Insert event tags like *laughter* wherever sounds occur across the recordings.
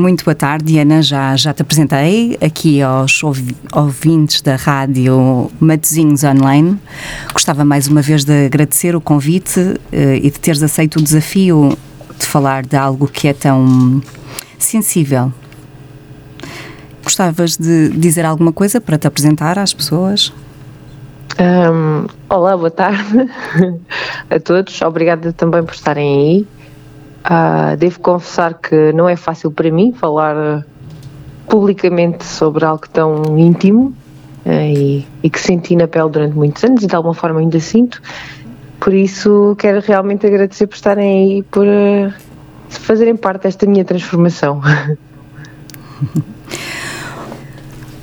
Muito boa tarde, Ana. Já, já te apresentei aqui aos ouvintes da rádio Matozinhos Online. Gostava mais uma vez de agradecer o convite eh, e de teres aceito o desafio de falar de algo que é tão sensível. Gostavas de dizer alguma coisa para te apresentar às pessoas? Um, olá, boa tarde *laughs* a todos. Obrigada também por estarem aí. Uh, devo confessar que não é fácil para mim falar uh, publicamente sobre algo tão íntimo uh, e, e, que senti na pele durante muitos anos e de alguma forma ainda sinto. Por isso quero realmente agradecer por estarem aí, por fazerem parte desta minha transformação. *laughs*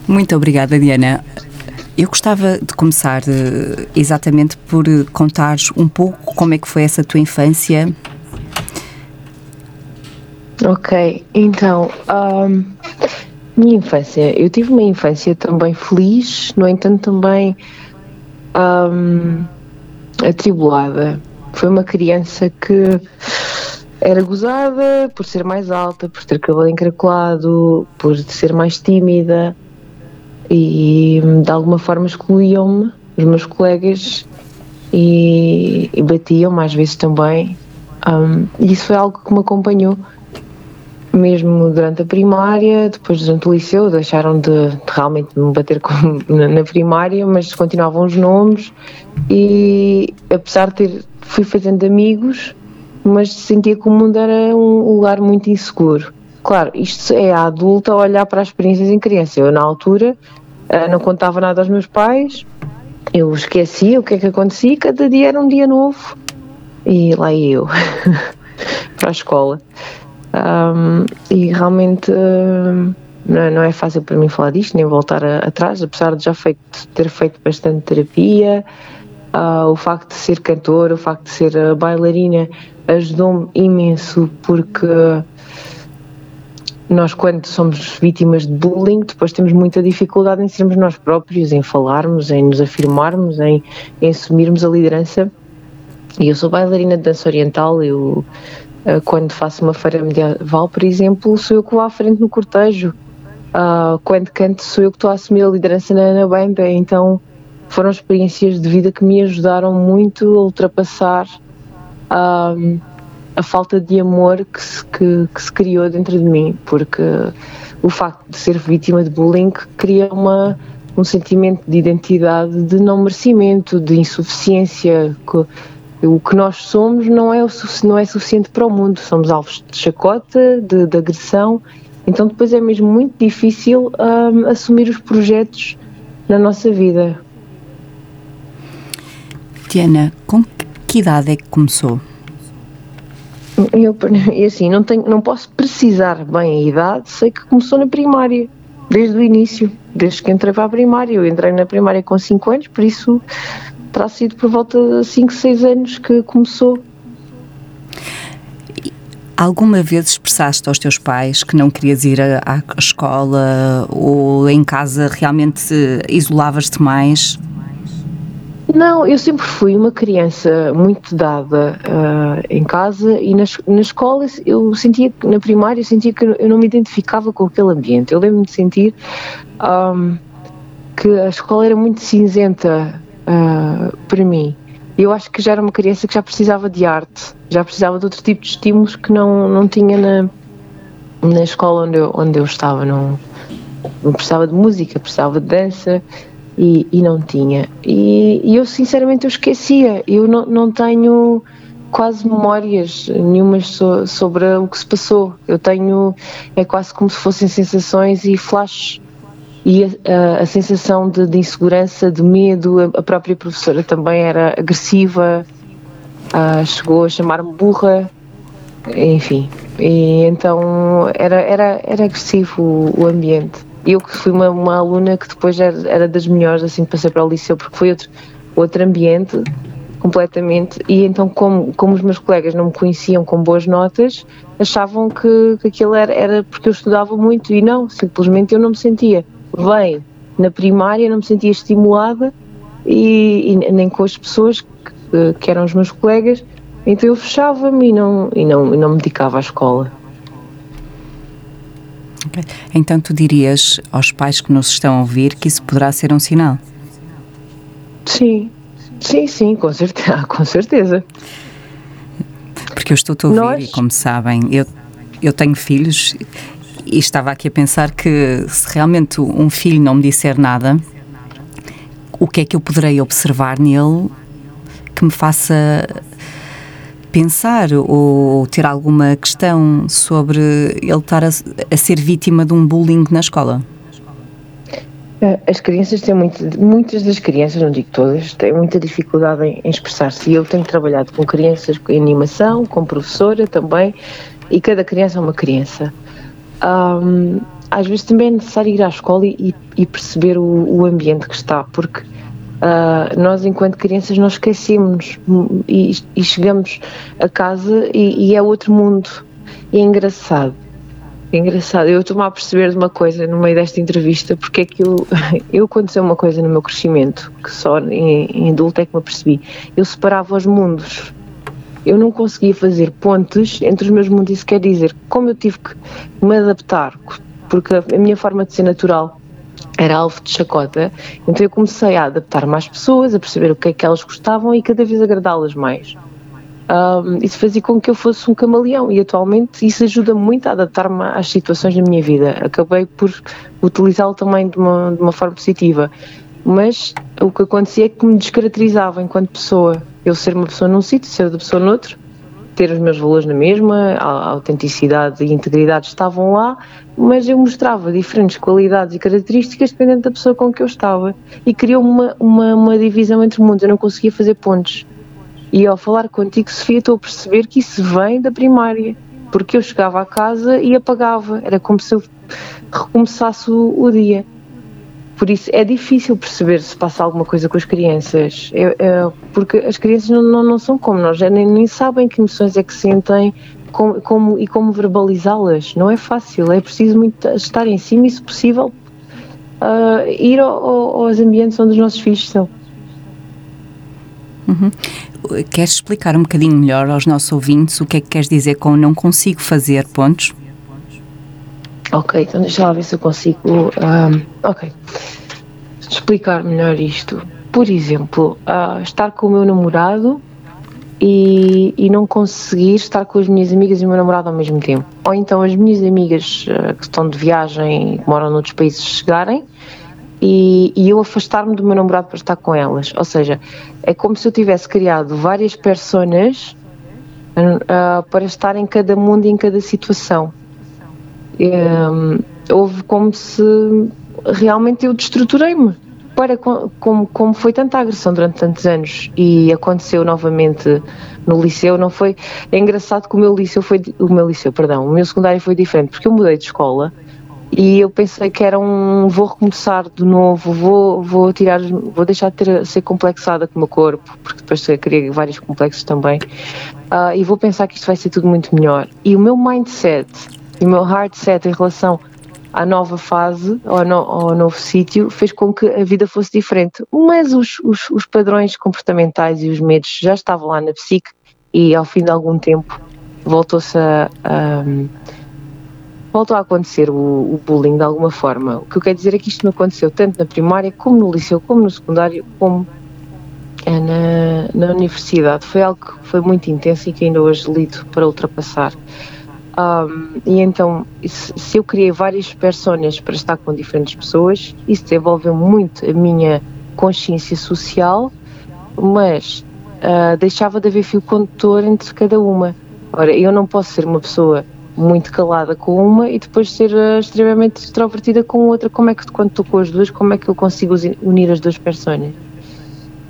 Muito obrigada, Diana. Eu gostava de começar exatamente por contares um pouco como é que foi essa tua infância Ok, então, um, minha infância, eu tive uma infância também feliz, no entanto também um, atribulada. Foi uma criança que era gozada por ser mais alta, por ter cabelo encaracolado, por ser mais tímida e de alguma forma excluíam-me, os meus colegas, e, e batiam mais vezes também. Um, e isso foi algo que me acompanhou mesmo durante a primária, depois durante o liceu deixaram de, de realmente me bater com, na, na, primária, mas continuavam os nomes e apesar de ter, fui fazendo amigos, mas sentia que o mundo era um lugar muito inseguro. Claro, isto é a adulta olhar para as experiências em criança. Eu na altura eh, não contava nada aos meus pais, eu esquecia o que é que acontecia, cada dia era um dia novo e lá ia eu *laughs* para a escola. Um, e realmente não, é, não, é, fácil para mim falar disto, nem voltar a, atrás, apesar de já feito, ter feito bastante terapia. Uh, o facto de ser cantor, o facto de ser uh, bailarina ajudou-me imenso porque nós quando somos vítimas de bullying depois temos muita dificuldade em sermos nós próprios, em falarmos, em nos afirmarmos, em, em assumirmos a liderança e eu sou bailarina de dança oriental, eu ah, quando faço uma feira medieval, por exemplo, sou eu que vou à frente no cortejo. Uh, quando canto, sou eu que estou a assumir a liderança na, na banda. Então, foram experiências de vida que me ajudaram muito a ultrapassar uh, a falta de amor que se, que, que se criou dentro de mim, porque o facto de ser vítima de bullying cria uma, um sentimento de identidade de não merecimento, de insuficiência. Que, o que nós somos não é, o, não é suficiente para o mundo, somos alvos de chacota, de, de agressão, então depois é mesmo muito difícil um, assumir os projetos na nossa vida. Diana, com que idade é que começou? Eu, assim, não, tenho, não posso precisar bem a idade, sei que começou na primária, desde o início, desde que entrei para a primária. Eu entrei na primária com 5 anos, por isso terá sido por volta de 5, 6 anos que começou. Alguma vez expressaste aos teus pais que não querias ir à escola ou em casa realmente isolavas-te mais? Não, eu sempre fui uma criança muito dada uh, em casa e na, na escola eu sentia, na primária, eu sentia que eu não me identificava com aquele ambiente. Eu lembro-me de sentir um, que a escola era muito cinzenta, uh, para mim. Eu acho que já era uma criança que já precisava de arte, já precisava de outro tipo de estímulos que não, não tinha na, na escola onde eu, onde eu estava. Não, não precisava de música, precisava de dança e, e não tinha. E, e, eu, sinceramente, eu esquecia. Eu não, não tenho quase memórias nenhumas so, sobre o que se passou. Eu tenho, é quase como se fossem sensações e flashes e a, a sensação de, de, insegurança, de medo, a, a, própria professora também era agressiva, uh, chegou a chamar-me burra, enfim, e então era, era, era agressivo o, o ambiente. Eu que fui uma, uma aluna que depois era, era das melhores assim passei para o liceu, porque foi outro, outro ambiente completamente. E então como, como os meus colegas não me conheciam com boas notas achavam que, que aquilo era, era porque eu estudava muito e não, simplesmente eu não me sentia bem na primária, não me sentia estimulada e, e nem com as pessoas que, que, eram os meus colegas, então eu fechava-me e não, e, não, e não me dedicava à escola. Okay. Então tu dirias aos pais que nos estão a ouvir que isso poderá ser um sinal? Sim, sim, sim, com certeza. *laughs* Com certeza. Porque eu estou a ouvir Nós... e como sabem, eu, eu tenho filhos e estava aqui a pensar que se realmente um filho não me disser nada, o que é que eu poderei observar nele que me faça pensar ou ter alguma questão sobre ele estar a, a ser vítima de um bullying na escola? Eh, as crianças têm muito, muitas das crianças, não digo todas, têm muita dificuldade em, em expressar-se. E eu tenho trabalhado com crianças em animação, com professora também, e cada criança é uma criança. Um, às vezes também é necessário ir à escola e, e perceber o, o, ambiente que está, porque uh, nós, enquanto crianças, nós esquecemos e, e chegamos a casa e, e, é outro mundo. E é engraçado. É engraçado. Eu estou-me a perceber de uma coisa no meio desta entrevista, porque é que eu, *laughs* eu aconteceu uma coisa no meu crescimento, que só em, em adulto é que me apercebi. Eu separava os mundos eu não conseguia fazer pontes entre os meus mundos. Isso quer dizer, como eu tive que me adaptar, porque a minha forma de ser natural era alvo de chacota, então eu comecei a adaptar mais pessoas, a perceber o que é que elas gostavam e cada vez agradá-las mais. Um, isso fazia com que eu fosse um camaleão e atualmente isso ajuda muito a adaptar-me às situações da minha vida. Acabei por utilizá-lo também de uma, de uma forma positiva, mas o que acontecia é que me descaracterizava enquanto pessoa eu ser uma pessoa num sítio, ser outra pessoa noutro, ter os meus valores na mesma, a autenticidade e integridade estavam lá, mas eu mostrava diferentes qualidades e características dependendo da pessoa com que eu estava. E criou uma, uma, uma divisão entre mundos, eu não conseguia fazer pontos. E ao falar contigo, Sofia, estou a perceber que isso vem da primária, porque eu chegava à casa e apagava, era como se eu recomeçasse o, o dia. Por isso é difícil perceber se passa alguma coisa com as crianças, é, é, porque as crianças não, não, não, são como nós, nem, nem sabem que emoções é que sentem como, como, e como verbalizá-las. Não é fácil, é preciso muito estar em cima e, se possível, uh, ir ao, ao, aos ambientes onde os nossos filhos estão. Uhum. Queres explicar um bocadinho melhor aos nossos ouvintes o que é que queres dizer com não consigo fazer pontos? Ok, então deixa lá ver se eu consigo. Um, ok. Explicar melhor isto. Por exemplo, uh, estar com o meu namorado e, e, não conseguir estar com as minhas amigas e o meu namorado ao mesmo tempo. Ou então as minhas amigas uh, que estão de viagem e que moram noutros países chegarem e, e eu afastar-me do meu namorado para estar com elas. Ou seja, é como se eu tivesse criado várias personas uh, para estar em cada mundo e em cada situação um, houve como se realmente eu destruturei-me. Para, como, como foi tanta agressão durante tantos anos e aconteceu novamente no liceu, não foi. É engraçado que o meu liceu foi. O meu liceu, perdão, o meu secundário foi diferente, porque eu mudei de escola e eu pensei que era um vou recomeçar de novo, vou, vou tirar, vou deixar de ter, ser complexada com o meu corpo, porque depois queria vários complexos também, uh, e vou pensar que isto vai ser tudo muito melhor. E o meu mindset e o meu hard set em relação à nova fase, ao, no, ao novo sítio, fez com que a vida fosse diferente. Mas os, os, os, padrões comportamentais e os medos já estavam lá na psique e ao fim de algum tempo voltou-se a, a voltou a acontecer o, o, bullying de alguma forma. O que eu quero dizer é que isto não aconteceu tanto na primária, como no liceu, como no secundário, como é na, na universidade. Foi algo que foi muito intenso e que ainda hoje lido para ultrapassar. Um, e então, se eu criei várias personas para estar com diferentes pessoas, isso desenvolveu muito a minha consciência social, mas uh, deixava de haver fio condutor entre cada uma. Ora, eu não posso ser uma pessoa muito calada com uma e depois ser uh, extremamente extrovertida com outra. Como é que, quando estou com as duas, como é que eu consigo unir as duas personas?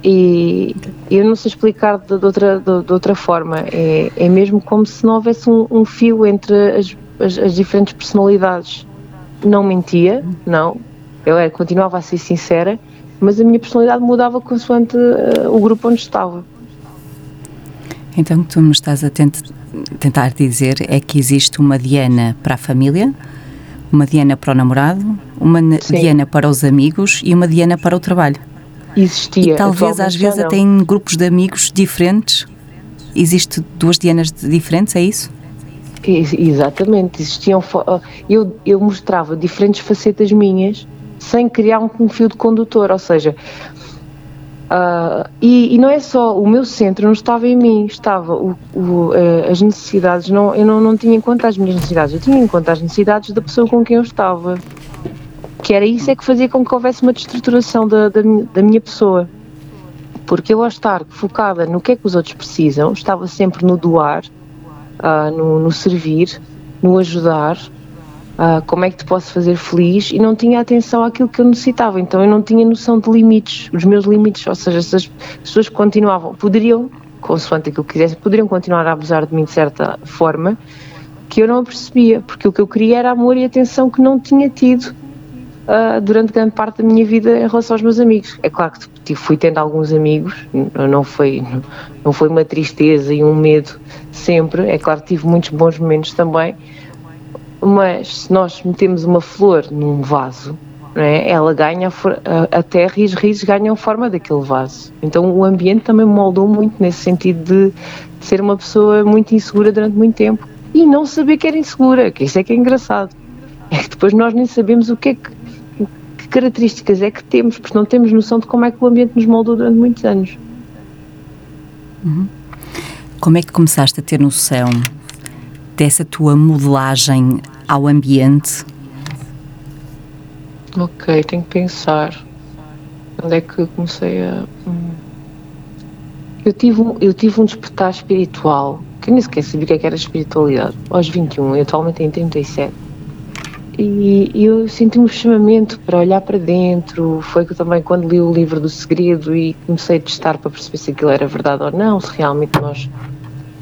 E eu não sei explicar de, de outra, de, de, outra forma. É, é mesmo como se não houvesse um, um fio entre as, as, as, diferentes personalidades. Não mentia, não. Eu era, continuava a ser sincera, mas a minha personalidade mudava consoante uh, o grupo onde estava. Então, o que tu me estás a tent tentar dizer é que existe uma Diana para a família, uma Diana para o namorado, uma Sim. Diana para os amigos e uma Diana para o trabalho existia. E talvez às vezes até em grupos de amigos diferentes. Existe duas Dianas diferentes, é isso? Exatamente, existiam. Eu, eu mostrava diferentes facetas minhas sem criar um, fio de condutor, ou seja, uh, e, e, não é só o meu centro, não estava em mim, estava o, o, uh, as necessidades, não, eu não, não tinha em conta as minhas necessidades, eu tinha em conta as necessidades da pessoa com quem eu estava, que era isso é que fazia com que houvesse uma destruturação da, da, da minha pessoa. Porque eu, ao estar focada no que é que os outros precisam, estava sempre no doar, uh, no, no, servir, no ajudar, uh, como é que te posso fazer feliz e não tinha atenção àquilo que eu necessitava. Então eu não tinha noção de limites, os meus limites, ou seja, se as pessoas continuavam, poderiam, consoante aquilo que quisessem, poderiam continuar a abusar de mim de certa forma, que eu não percebia, porque o que eu queria era amor e atenção que não tinha tido uh, durante grande parte da minha vida em relação aos meus amigos. É claro que fui tendo alguns amigos, não foi, não foi uma tristeza e um medo sempre, é claro que tive muitos bons momentos também, mas se nós metemos uma flor num vaso, é? ela ganha a, terra e as raízes ganham forma daquele vaso. Então o ambiente também moldou muito nesse sentido de, de ser uma pessoa muito insegura durante muito tempo e não saber que era insegura, que isso é que é engraçado. É que depois nós nem sabemos o que é que que características é que temos, porque não temos noção de como é que o ambiente nos moldou durante muitos anos. Uhum. Como é que começaste a ter noção dessa tua modelagem ao ambiente? Ok, tenho que pensar. Onde é que comecei a. Hum. Eu tive, um, eu tive um despertar espiritual, que eu nem sequer sabia o que, é era espiritualidade, aos 21, eu atualmente tenho 37 e, e eu senti um chamamento para olhar para dentro. Foi que também quando li o livro do segredo e comecei a testar para perceber se aquilo era verdade ou não, se realmente nós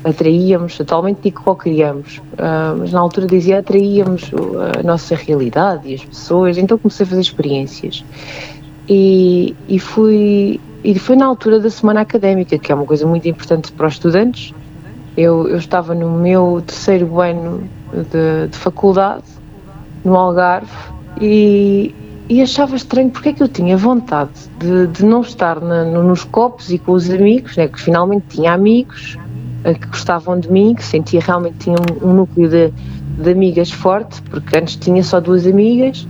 atraíamos, atualmente digo que criamos, uh, mas na altura dizia atraíamos a nossa realidade e as pessoas, então comecei a fazer experiências. E, e fui e foi na altura da semana académica, que é uma coisa muito importante para os estudantes. Eu, eu estava no meu terceiro ano de, de faculdade no Algarve e, e achava estranho porque é que eu tinha vontade de, de não estar na, no, nos copos e com os amigos, né, que finalmente tinha amigos eh, que gostavam de mim, que sentia realmente tinha um, um núcleo de, de amigas forte, porque antes tinha só duas amigas,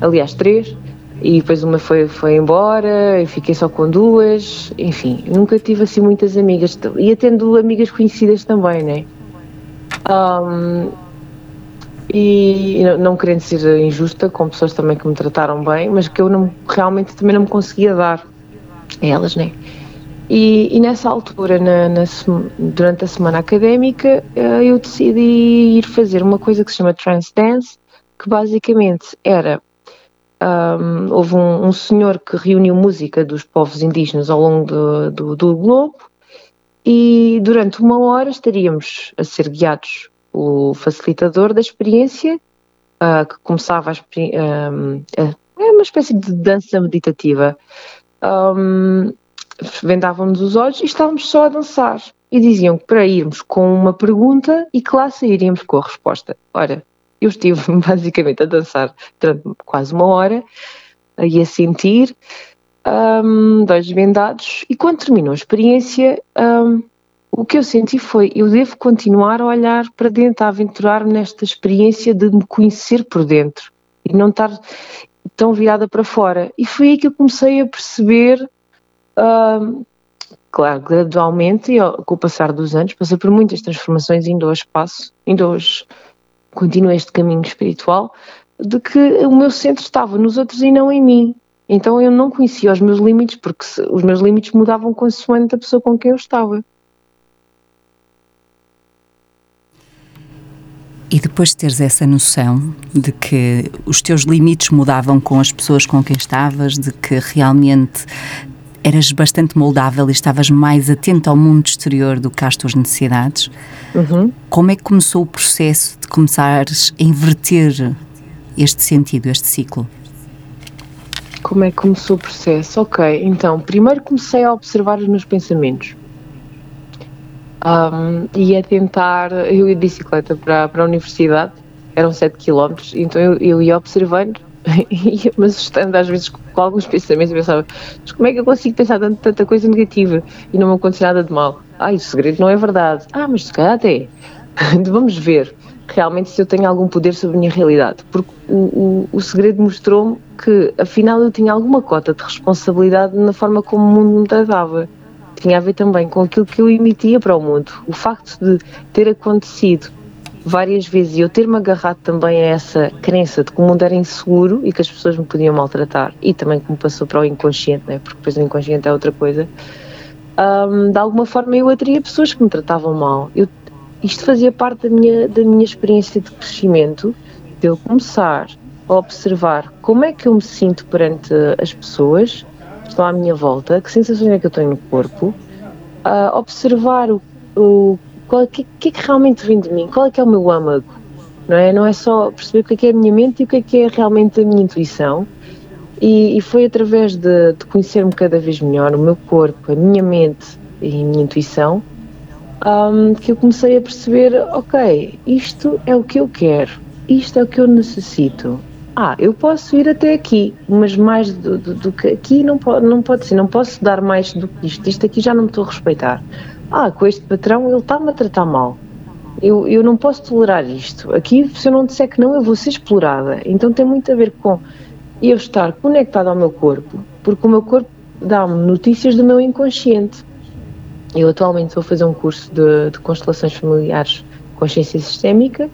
aliás três, e depois uma foi, foi embora, e fiquei só com duas, enfim, nunca tive assim muitas amigas, ia tendo amigas conhecidas também, né? Um, e não querendo ser injusta com pessoas também que me trataram bem, mas que eu não, realmente também não me conseguia dar a elas, né? E, e nessa altura, na, na, durante a semana académica, eh, eu decidi ir fazer uma coisa que se chama Trance Dance, que basicamente era. Um, houve um, um, senhor que reuniu música dos povos indígenas ao longo do, do, do globo e durante uma hora estaríamos a ser guiados o facilitador da experiência, uh, que começava a, um, é uma espécie de dança meditativa. Um, vendavam-nos os olhos e estávamos só a dançar. E diziam que para irmos com uma pergunta e que lá sairíamos com a resposta. Ora, eu estive *laughs* basicamente a dançar durante quase uma hora e a sentir, um, dois vendados, e quando terminou a experiência, um, o que eu senti foi, eu devo continuar a olhar para dentro, a aventurar-me nesta experiência de me conhecer por dentro e não estar tão virada para fora. E foi aí que eu comecei a perceber, uh, claro, gradualmente, e com o passar dos anos, passei por muitas transformações, ainda hoje passo, ainda hoje continuo este caminho espiritual, de que o meu centro estava nos outros e não em mim. Então eu não conhecia os meus limites, porque os meus limites mudavam consoante a pessoa com quem eu estava. E depois de teres essa noção de que os teus limites mudavam com as pessoas com quem estavas, de que realmente eras bastante moldável e estavas mais atento ao mundo exterior do que às tuas necessidades, uhum. como é que começou o processo de começares a inverter este sentido, este ciclo? Como é que começou o processo? Ok, então, primeiro comecei a observar os meus pensamentos um, e a tentar. Eu ia de bicicleta para, para a universidade, eram 7 km, então eu, eu ia observando *laughs* ia me assustando às vezes com alguns pensamentos. Pensava, mas como é que eu consigo pensar tanto, tanta coisa negativa e não me acontece nada de mal? Ai, o segredo não é verdade. Ah, mas se calhar até. *laughs* Vamos ver. realmente se eu tenho algum poder sobre a minha realidade, porque o, o, o segredo mostrou-me que afinal eu tinha alguma cota de responsabilidade na forma como o mundo me tratava. Tinha a ver também com aquilo que eu emitia para o mundo. O facto de ter acontecido várias vezes e eu ter-me agarrado também a essa crença de que o mundo era inseguro e que as pessoas me podiam maltratar e também que me passou para o inconsciente, né? porque depois o inconsciente é outra coisa. Um, de alguma forma eu atraía pessoas que me tratavam mal. Eu, isto fazia parte da minha, da minha experiência de crescimento, de eu começar a observar como é que eu me sinto perante as pessoas estão à minha volta, que sensações é que eu tenho no corpo, observar o, o qual, que, que é que realmente vem de mim, qual é que é o meu âmago, não é? Não é só perceber o que é que é a minha mente e o que é que é realmente a minha intuição. E, e foi através de, de conhecer-me cada vez melhor, o meu corpo, a minha mente e a minha intuição, um, que eu comecei a perceber, ok, isto é o que eu quero, isto é o que eu necessito. Ah, eu posso ir até aqui, mas mais do, do, do que aqui não pode, não pode ser, não posso dar mais do que isto, isto aqui já não me estou a respeitar ah, com este patrão ele está-me a tratar mal. Eu, eu não posso tolerar isto. Aqui, se eu não disser que não, eu vou ser explorada. Então tem muito a ver com eu estar conectado ao meu corpo, porque o meu corpo dá-me notícias do meu inconsciente. Eu atualmente estou a fazer um curso de, de constelações familiares, consciência sistémica,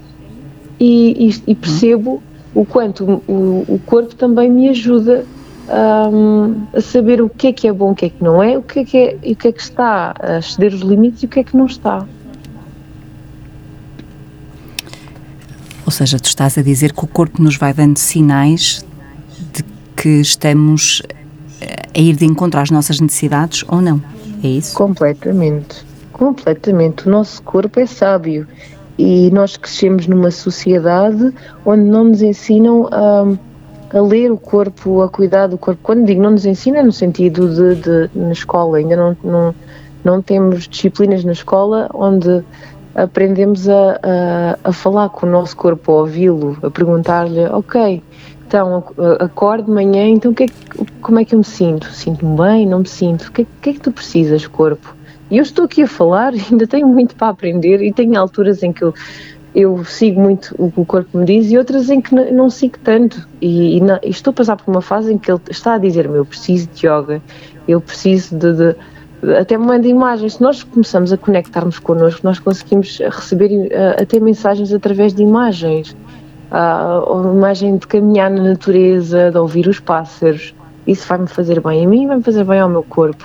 e, e, e percebo o quanto o, o corpo também me ajuda um, a saber o que é que é bom, o que é que não é, o que é que é o que é que está a exceder os limites e o que é que não está. Ou seja, tu estás a dizer que o corpo nos vai dando sinais de que estamos a ir de encontro às nossas necessidades ou não. É isso? Completamente. Completamente. O nosso corpo é sábio e nós crescemos numa sociedade onde não nos ensinam a a ler o corpo, a cuidar do corpo. Quando digo não nos ensina, é no sentido de, de na escola, ainda não, não, não temos disciplinas na escola onde aprendemos a, a, a falar com o nosso corpo, a ouvi-lo, a perguntar-lhe, ok, então acordo de manhã, então que é que, como é que eu me sinto? Sinto-me bem? Não me sinto? O que, que é que tu precisas, corpo? E eu estou aqui a falar, *laughs* ainda tenho muito para aprender e tenho alturas em que eu eu sigo muito o que o corpo me diz e outras em que não sigo tanto. E, e, não, e estou a passar por uma fase em que ele está a dizer-me: eu preciso de yoga, eu preciso de. de até me manda imagens. Se nós começamos a conectarmos connosco, nós conseguimos receber uh, até mensagens através de imagens. Uh, a imagem de caminhar na natureza, de ouvir os pássaros. Isso vai-me fazer bem a mim vai-me fazer bem ao meu corpo.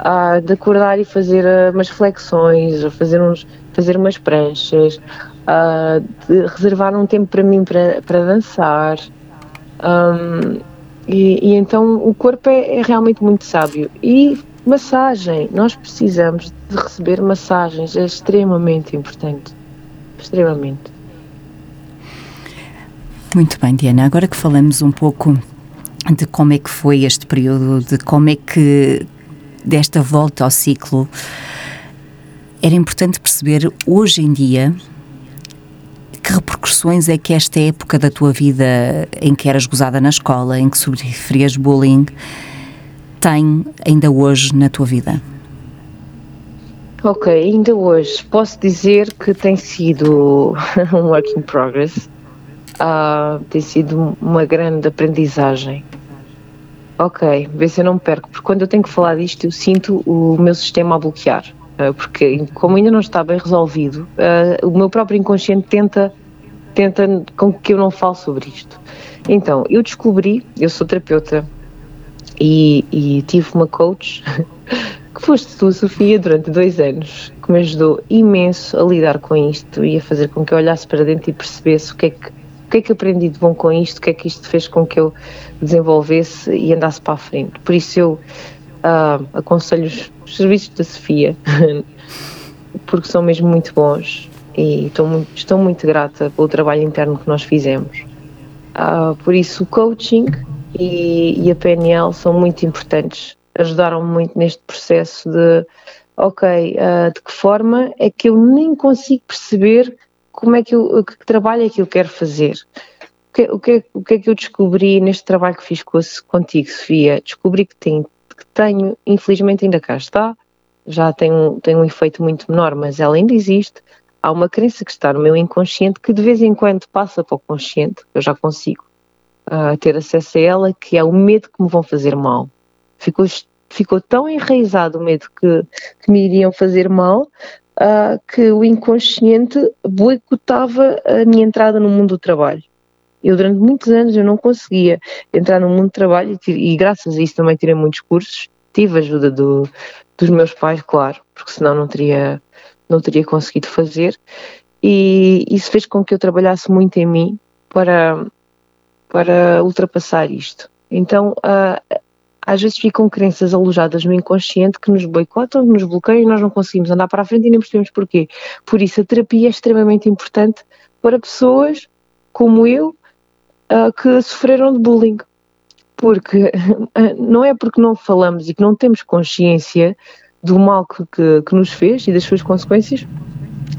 Uh, de acordar e fazer uh, umas flexões, fazer, uns, fazer umas pranchas, uh, de reservar um tempo para mim para, para dançar. E, e, então o corpo é, é, realmente muito sábio. E massagem, nós precisamos de receber massagens, é extremamente importante. Extremamente. Muito bem, Diana. Agora que falamos um pouco de como é que foi este período, de como é que desta volta ao ciclo, era importante perceber hoje em dia que repercussões é que esta época da tua vida em que eras gozada na escola, em que sofrias bullying, tem ainda hoje na tua vida? Ok, ainda hoje posso dizer que tem sido *laughs* um work in progress, uh, tem sido uma grande aprendizagem. Ok, vê se eu não me perco, porque quando eu tenho que falar disto eu sinto o meu sistema a bloquear. Ah, porque como ainda não está bem resolvido, uh, o meu próprio inconsciente tenta, tenta com que eu não fale sobre isto. Então, eu descobri, eu sou terapeuta e, e tive uma coach *laughs* que foste tu, Sofia, durante dois anos, que me ajudou imenso a lidar com isto e a fazer com que eu olhasse para dentro e percebesse o que é que, que, é que aprendi de bom com isto, o que é que isto fez com que eu desenvolvesse e andasse para a frente. Por isso eu uh, aconselho os serviços da Sofia, *laughs* porque são mesmo muito bons e estou muito, estou muito grata pelo trabalho interno que nós fizemos. Uh, por isso, o coaching e, e, a PNL são muito importantes, ajudaram-me muito neste processo de, ok, uh, de que forma é que eu nem consigo perceber como é que, eu, que trabalho é que eu quero fazer. O que, o, que, o que é que eu descobri neste trabalho que fiz contigo, Sofia? Descobri que tem que tenho, infelizmente ainda cá está, já tem um, tem um efeito muito menor, mas ela ainda existe. há uma crença que está no meu inconsciente que de vez em quando passa para o consciente, eu já consigo uh, ter acesso a ela, que é o medo que me vão fazer mal. Ficou, ficou tão enraizado o medo que, que me iriam fazer mal uh, que o inconsciente boicotava a minha entrada no mundo do trabalho. Eu durante muitos anos eu não conseguia entrar no mundo do trabalho e, e graças a isso também tirei muitos cursos. Tive ajuda do, dos meus pais, claro, porque senão não teria, não teria conseguido fazer. E isso fez com que eu trabalhasse muito em mim para, para ultrapassar isto. Então, uh, às vezes ficam crenças alojadas no inconsciente que nos boicotam, nos bloqueiam e nós não conseguimos andar para a frente e nem percebemos porquê. Por isso, a terapia é extremamente importante para pessoas como eu, uh, que sofreram de bullying. Porque uh, *laughs* não é porque não falamos e que não temos consciência do mal que, que, que nos fez e das suas consequências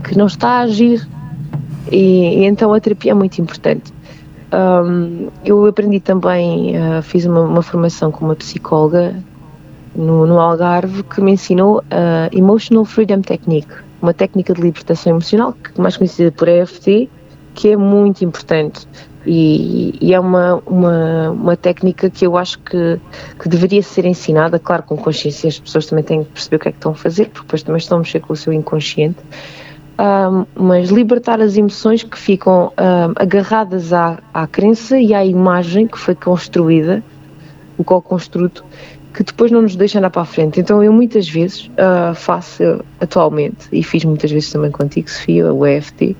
que não está a agir. E, e então a terapia é muito importante. Um, eu aprendi também, uh, fiz uma, uma, formação com uma psicóloga no, no Algarve que me ensinou a uh, Emotional Freedom Technique, uma técnica de libertação emocional, que mais conhecida por EFT, que é muito importante. E, e, é uma, uma, uma técnica que eu acho que, que deveria ser ensinada, claro, com consciência, as pessoas também têm que perceber o que é que estão a fazer, porque depois também estão a mexer com o seu inconsciente um, mas libertar as emoções que ficam um, agarradas à, à crença e à imagem que foi construída, o co-construto, que depois não nos deixa andar para a frente. Então eu muitas vezes uh, faço atualmente, e fiz muitas vezes também contigo, Sofia, o EFT,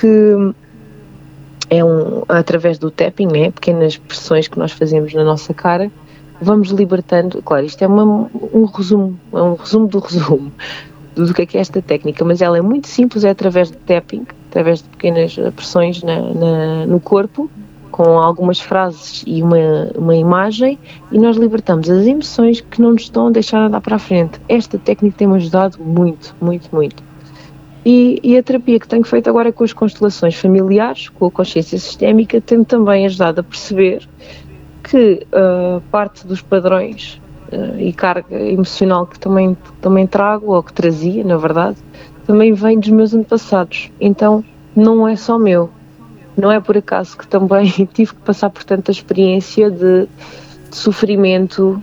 que é um, através do tapping, né, pequenas pressões que nós fazemos na nossa cara, vamos libertando, claro, isto é uma, um resumo, é um resumo do resumo, do que é, que é esta técnica, mas ela é muito simples, é através de tapping, através de pequenas pressões na, na, no corpo, com algumas frases e uma, uma imagem, e nós libertamos as emoções que não nos estão a deixar andar para a frente. Esta técnica tem-me ajudado muito, muito, muito. E, e, a terapia que tenho feito agora com as constelações familiares, com a consciência sistémica, tem-me também ajudado a perceber que uh, parte dos padrões e carga emocional que também, também trago, ou que trazia, na verdade, também vem dos meus antepassados. Então, não é só meu. Não é por acaso que também *laughs* tive que passar por tanta experiência de, de sofrimento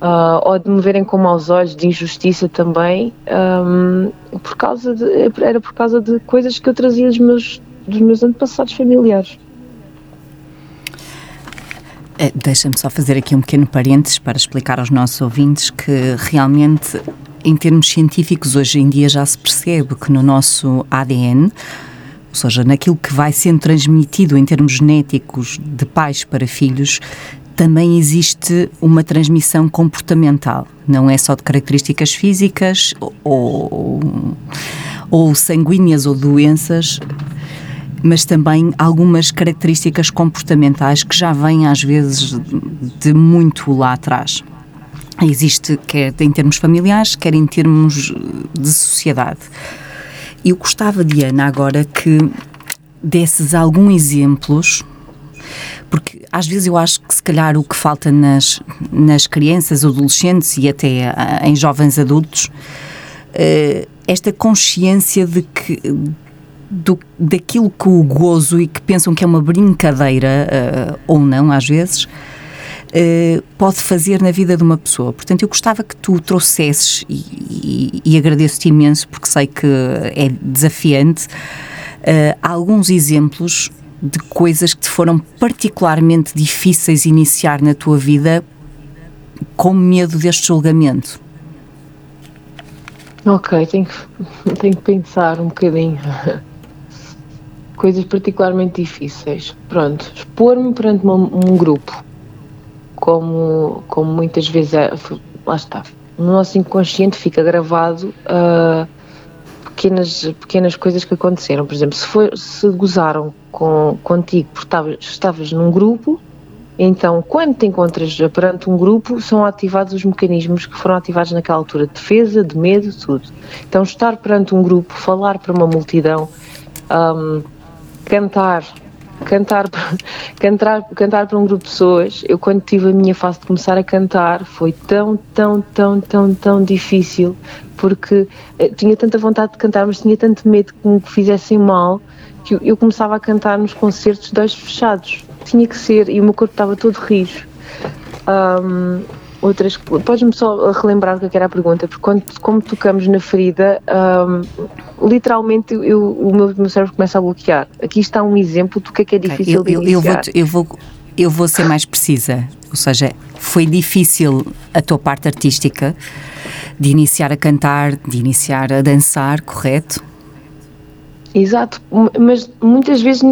uh, ou de me verem com maus olhos, de injustiça também, um, por causa de, era por causa de coisas que eu trazia dos meus, dos meus antepassados familiares. É, Deixa-me só fazer aqui um pequeno parênteses para explicar aos nossos ouvintes que realmente, em termos científicos, hoje em dia já se percebe que no nosso ADN, ou seja, naquilo que vai sendo transmitido em termos genéticos de pais para filhos, também existe uma transmissão comportamental. Não é só de características físicas ou, ou sanguíneas ou doenças, mas também algumas características comportamentais que já vêm às vezes de muito lá atrás. Existe quer em termos familiares, quer em termos de sociedade. Eu gostava, Diana, agora que desses alguns exemplos, porque às vezes eu acho que se calhar o que falta nas, nas crianças, adolescentes e até em jovens adultos, eh, esta consciência de que do, daquilo que o gozo e que pensam que é uma brincadeira, uh, ou não, às vezes, uh, pode fazer na vida de uma pessoa. Portanto, eu gostava que tu trouxesses, e, e, e agradeço-te imenso porque sei que é desafiante, uh, alguns exemplos de coisas que te foram particularmente difíceis iniciar na tua vida com medo deste julgamento. Ok, tenho que, *laughs* tenho que pensar um bocadinho coisas particularmente difíceis. Pronto, expor-me perante um, grupo, como, como muitas vezes é, lá está, no nosso inconsciente fica gravado uh, pequenas, pequenas coisas que aconteceram. Por exemplo, se, for, se gozaram com, contigo porque estavas, estavas num grupo, então quando te encontras perante um grupo, são ativados os mecanismos que foram ativados naquela altura de defesa, de medo, tudo. Então, estar perante um grupo, falar para uma multidão. Um, cantar cantar, *laughs* cantar, cantar para um grupo de pessoas, eu quando tive a minha fase de começar a cantar, foi tão, tão, tão, tão, tão difícil, porque eh, tinha tanta vontade de cantar, mas tinha tanto medo que me fizessem mal, que eu, eu começava a cantar nos concertos de olhos fechados. Tinha que ser, e o meu corpo estava todo rijo. Um, outras. Podes-me só relembrar o é que era a pergunta, porque quando, como tocamos na ferida, um, literalmente eu, o meu, meu cérebro começa a bloquear. Aqui está um exemplo do que é que é difícil eu, de eu, vou, eu, vou, eu vou ser mais precisa, ou seja, foi difícil a tua parte artística de iniciar a cantar, de iniciar a dançar, correto? Exato, mas muitas vezes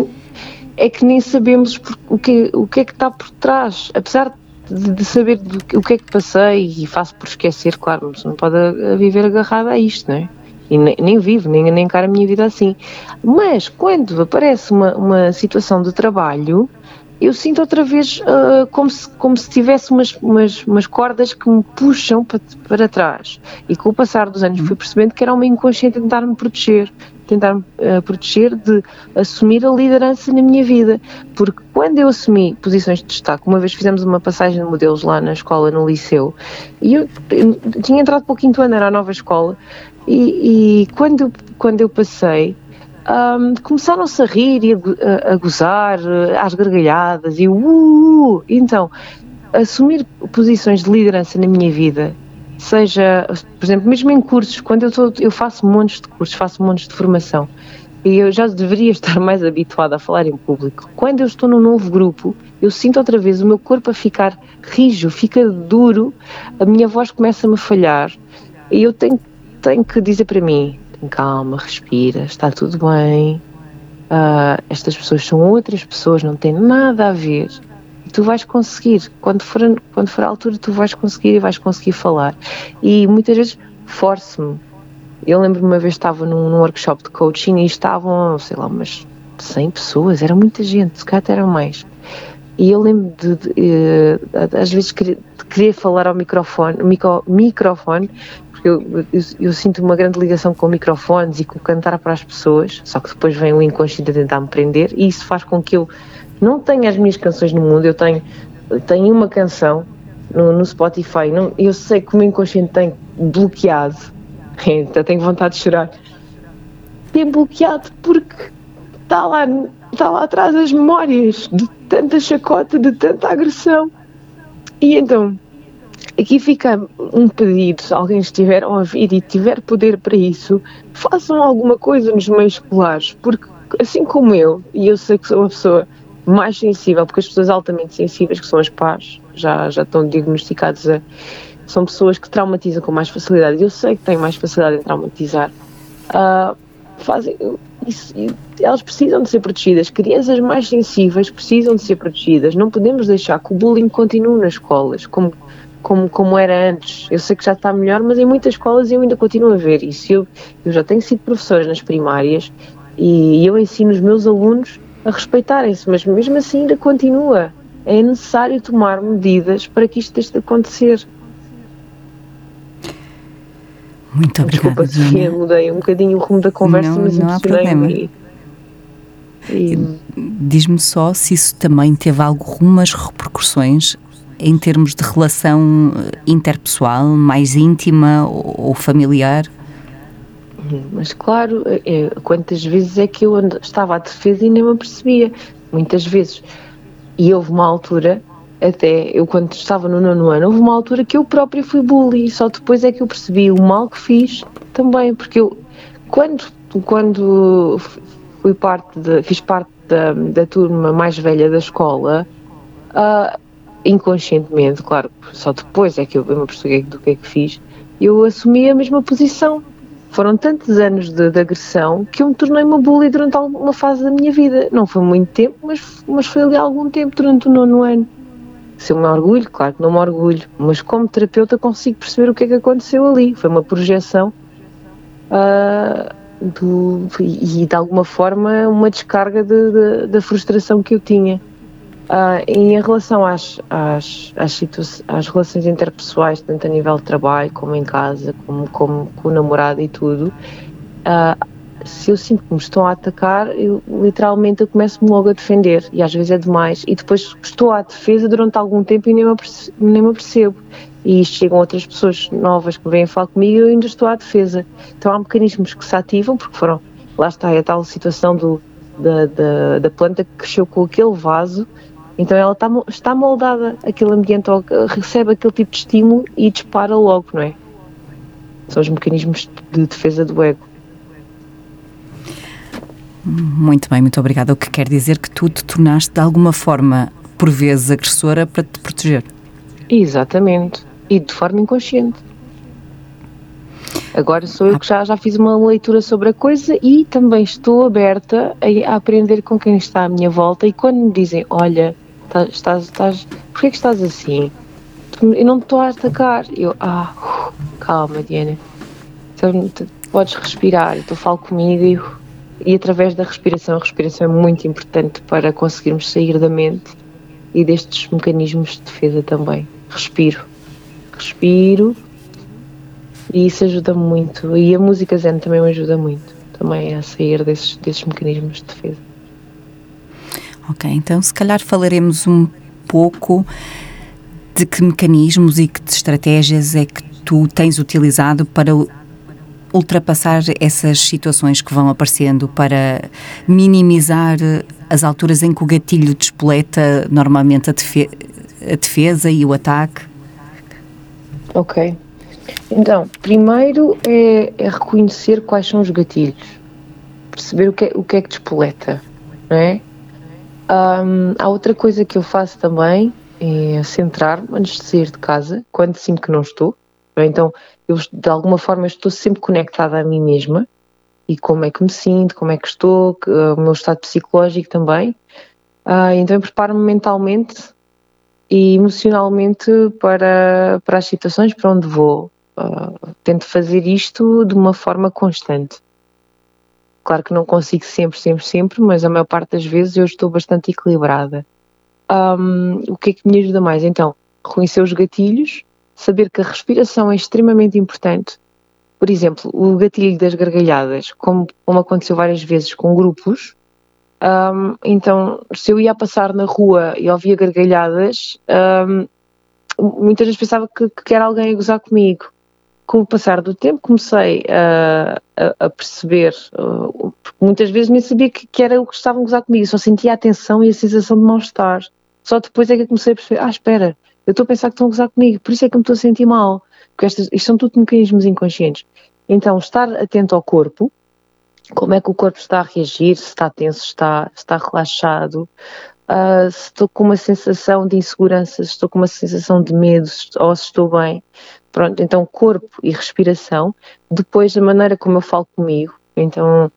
é que nem sabemos o que, o que é que está por trás. Apesar de, de saber do, o que é que passei e faço por esquecer, claro, mas não pode viver agarrada a isto, não é? E nem, nem vivo, nem, nem encara a minha vida assim. Mas quando aparece uma, uma situação de trabalho, eu sinto outra vez uh, como, se, como se tivesse umas, umas, umas cordas que me puxam para, para trás. E com o passar dos anos fui percebendo que era uma inconsciente tentar me proteger, tentar uh, proteger de assumir a liderança na minha vida. Porque quando eu assumi posições de destaque, uma vez fizemos uma passagem de modelos lá na escola, no liceu, e eu, eu tinha entrado para o quinto ano, era a nova escola, e, e quando, quando eu passei, um, começaram-se a rir e a, a, gozar, às gargalhadas, e uh, uh, uh, então, assumir posições de liderança na minha vida seja, por exemplo, mesmo em cursos, quando eu, eu faço montes de cursos, faço montes de formação, e eu já deveria *laughs* estar mais habituada a falar em público. Quando eu estou num novo grupo, eu sinto outra vez o meu corpo a ficar rijo, fica duro, a minha voz começa-me a falhar, e eu tenho, tenho que dizer para mim: calma, respira, está tudo bem. Uh, estas pessoas são outras pessoas, não tem nada a ver tu vais conseguir, quando for, quando for a altura, tu vais conseguir e vais conseguir falar. E muitas vezes force-me. Eu lembro-me uma vez estava num, num, workshop de coaching e estavam, sei lá, umas 100 pessoas, era muita gente, se calhar eram mais. E eu lembro de, de, de, eh, de às vezes, de querer falar ao microfone, micro, microfone porque eu, eu, eu, sinto uma grande ligação com microfones e com cantar para as pessoas, só que depois vem o inconsciente a tentar me prender e isso faz com que eu não tenho as minhas canções no mundo, eu tenho, tenho uma canção no, no Spotify, não, eu sei que o meu inconsciente tem bloqueado, *laughs* até tenho vontade de chorar, tem bloqueado porque está lá, está lá atrás as memórias de tanta chacota, de tanta agressão. E então, aqui fica um pedido, se alguém estiver a ouvir e tiver poder para isso, façam alguma coisa nos meios escolares, porque assim como eu, e eu sei que sou uma pessoa mais sensível, porque as pessoas altamente sensíveis, que são as pais, já, já estão diagnosticadas a, são pessoas que traumatizam com mais facilidade. Eu sei que têm mais facilidade em traumatizar. Uh, fazem isso, elas precisam de ser protegidas. Crianças mais sensíveis precisam de ser protegidas. Não podemos deixar que o bullying continue nas escolas, como, como, como era antes. Eu sei que já está melhor, mas em muitas escolas eu ainda continuo a ver isso. Eu, eu já tenho sido professora nas primárias e eu ensino os meus alunos a respeitarem-se, mas mesmo assim ainda continua. É necessário tomar medidas para que isto deixe de acontecer. Muito obrigada. Desculpa, Sofia, *laughs* mudei um bocadinho o rumo da conversa, não, mas não há problema. E, e... Diz-me só se isso também teve algumas repercussões em termos de relação interpessoal, mais íntima ou familiar. Mas claro, é, quantas vezes é que eu estava à defesa e nem me apercebia? Muitas vezes. E houve uma altura, até eu quando estava no nono ano, houve uma altura que eu própria fui bully, só depois é que eu percebi o mal que fiz também, porque eu quando, quando fui parte de, fiz parte da, da turma mais velha da escola, uh, inconscientemente, claro, só depois é que eu me percebi do que é que fiz, eu assumi a mesma posição foram tantos anos de, de, agressão que eu me tornei uma bully durante alguma fase da minha vida. Não foi muito tempo, mas, mas foi ali algum tempo durante o nono ano. Se eu me orgulho, claro que não me orgulho, mas como terapeuta consigo perceber o que é que aconteceu ali. Foi uma projeção uh, do, e, de alguma forma, uma descarga de, de, da frustração que eu tinha. Uh, em relação às, às, às, às, relações interpessoais, tanto a nível de trabalho como em casa, como, como com o namorado e tudo, uh, se eu sinto que me estão a atacar, eu literalmente eu começo-me logo a defender e às vezes é demais. E depois estou à defesa durante algum tempo e nem me apercebo. Nem me. E chegam outras pessoas novas que vêm falar comigo e eu ainda estou à defesa. Então há mecanismos que se ativam, porque foram, lá está, é a tal situação do, da, da, da planta que cresceu com aquele vaso então ela está, está moldada àquele ambiente, recebe aquele tipo de estímulo e dispara logo, não é? São os mecanismos de defesa do ego. Muito bem, muito obrigada. O que quer dizer que tu te tornaste de alguma forma, por vezes, agressora para te proteger. Exatamente. E de forma inconsciente. Agora sou eu que já, já fiz uma leitura sobre a coisa e também estou aberta a, a aprender com quem está à minha volta. E quando me dizem, olha, estás, estás, porquê que estás assim? Eu não estou a atacar. Eu, ah, calma, Diana. Então, podes respirar. Então falo comigo e, e através da respiração, a respiração é muito importante para conseguirmos sair da mente e destes mecanismos de defesa também. Respiro. Respiro e isso ajuda muito. E a música zen também me ajuda muito, também a sair desses, desses mecanismos de defesa. Ok, então se calhar falaremos um pouco de que mecanismos e que estratégias é que tu tens utilizado para ultrapassar essas situações que vão aparecendo, para minimizar as alturas em que o gatilho despoleta normalmente a, defe a defesa e o ataque? Ok. Então, primeiro é, é, reconhecer quais são os gatilhos, perceber o que é, o que, é que despoleta, não é? Um, há outra coisa que eu faço também, é centrar-me antes de sair de casa, quando sinto que não estou. É? Então, eu de alguma forma estou sempre conectada a mim mesma e como é que me sinto, como é que estou, que, o meu estado psicológico também. Uh, então, eu preparo-me mentalmente e emocionalmente para, para as situações para onde vou. Uh, tento fazer isto de uma forma constante. Claro que não consigo sempre, sempre, sempre, mas a maior parte das vezes eu estou bastante equilibrada. Um, o que é que me ajuda mais? Então, reconhecer os gatilhos, saber que a respiração é extremamente importante. Por exemplo, o gatilho das gargalhadas, como, como aconteceu várias vezes com grupos, um, então, se eu ia passar na rua e ouvia gargalhadas, um, muitas vezes pensava que, que era alguém a gozar comigo com o passar do tempo comecei a, a, a perceber, uh, muitas vezes nem sabia que, que, era o que estavam a gozar comigo, só sentia a tensão e a sensação de mal-estar. Só depois é que comecei a perceber, ah, espera, eu estou a pensar que estão a gozar comigo, por isso é que me estou a sentir mal, porque estas, isto são tudo mecanismos inconscientes. Então, estar atento ao corpo, como é que o corpo está a reagir, se está tenso, se está, se está relaxado, uh, se estou com uma sensação de insegurança, se estou com uma sensação de medo, ou se estou bem. Pronto, então corpo e respiração. Depois a maneira como eu falo comigo. Então,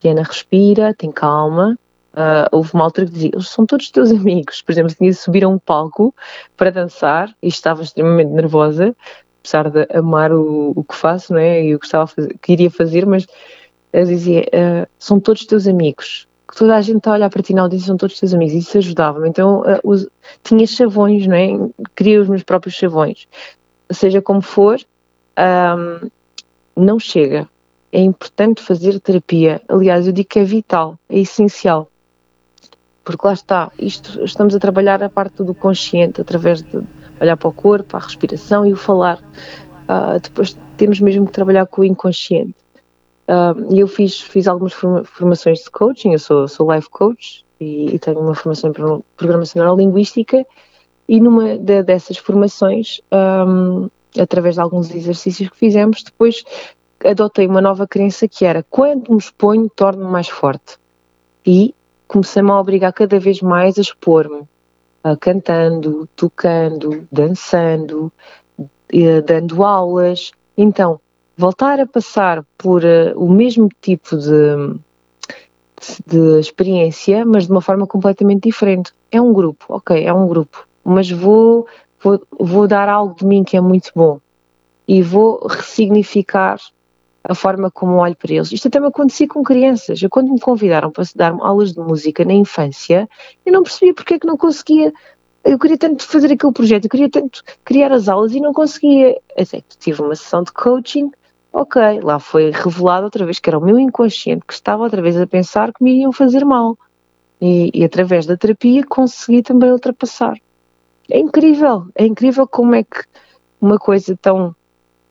Diana respira, tem calma. Uh, houve uma altura que dizia, eles são todos teus amigos. Por exemplo, tinha de subir a um palco para dançar e estava extremamente nervosa, apesar de amar o, o que faço, não é? E o que estava fazer, queria fazer, mas eu dizia, uh, são todos teus amigos. Que toda a gente está a olhar para ti na audiência, são todos teus amigos. Isso ajudava-me. Então, uh, tinha chavões, não é? Queria os meus próprios chavões seja como for, um, não chega. É importante fazer terapia. Aliás, eu digo que é vital, é essencial. Porque lá está, isto, estamos a trabalhar a parte do consciente através de olhar para o corpo, a respiração e o falar. Uh, depois temos mesmo que trabalhar com o inconsciente. Uh, eu fiz, fiz algumas formações de coaching, eu sou, sou life coach e, e tenho uma formação em programação neurolinguística e numa de, dessas formações, um, através de alguns exercícios que fizemos, depois adotei uma nova crença que era quando me exponho, torno-me mais forte. E comecei-me a obrigar cada vez mais a expor-me, uh, cantando, tocando, dançando, uh, dando aulas. Então, voltar a passar por uh, o mesmo tipo de, de experiência, mas de uma forma completamente diferente. É um grupo, ok, é um grupo mas vou, vou, vou dar algo de mim que é muito bom e vou ressignificar a forma como olho para eles. Isto até me acontecia com crianças. Eu, quando me convidaram para dar aulas de música na infância, eu não percebia porque é que não conseguia. Eu queria tanto fazer aquele projeto, eu queria tanto criar as aulas e não conseguia. Até que tive uma sessão de coaching ok, lá foi revelado outra vez que era o meu inconsciente que estava outra vez a pensar que me iriam fazer mal. E, e através da terapia consegui também ultrapassar. É incrível, é incrível como é que uma coisa tão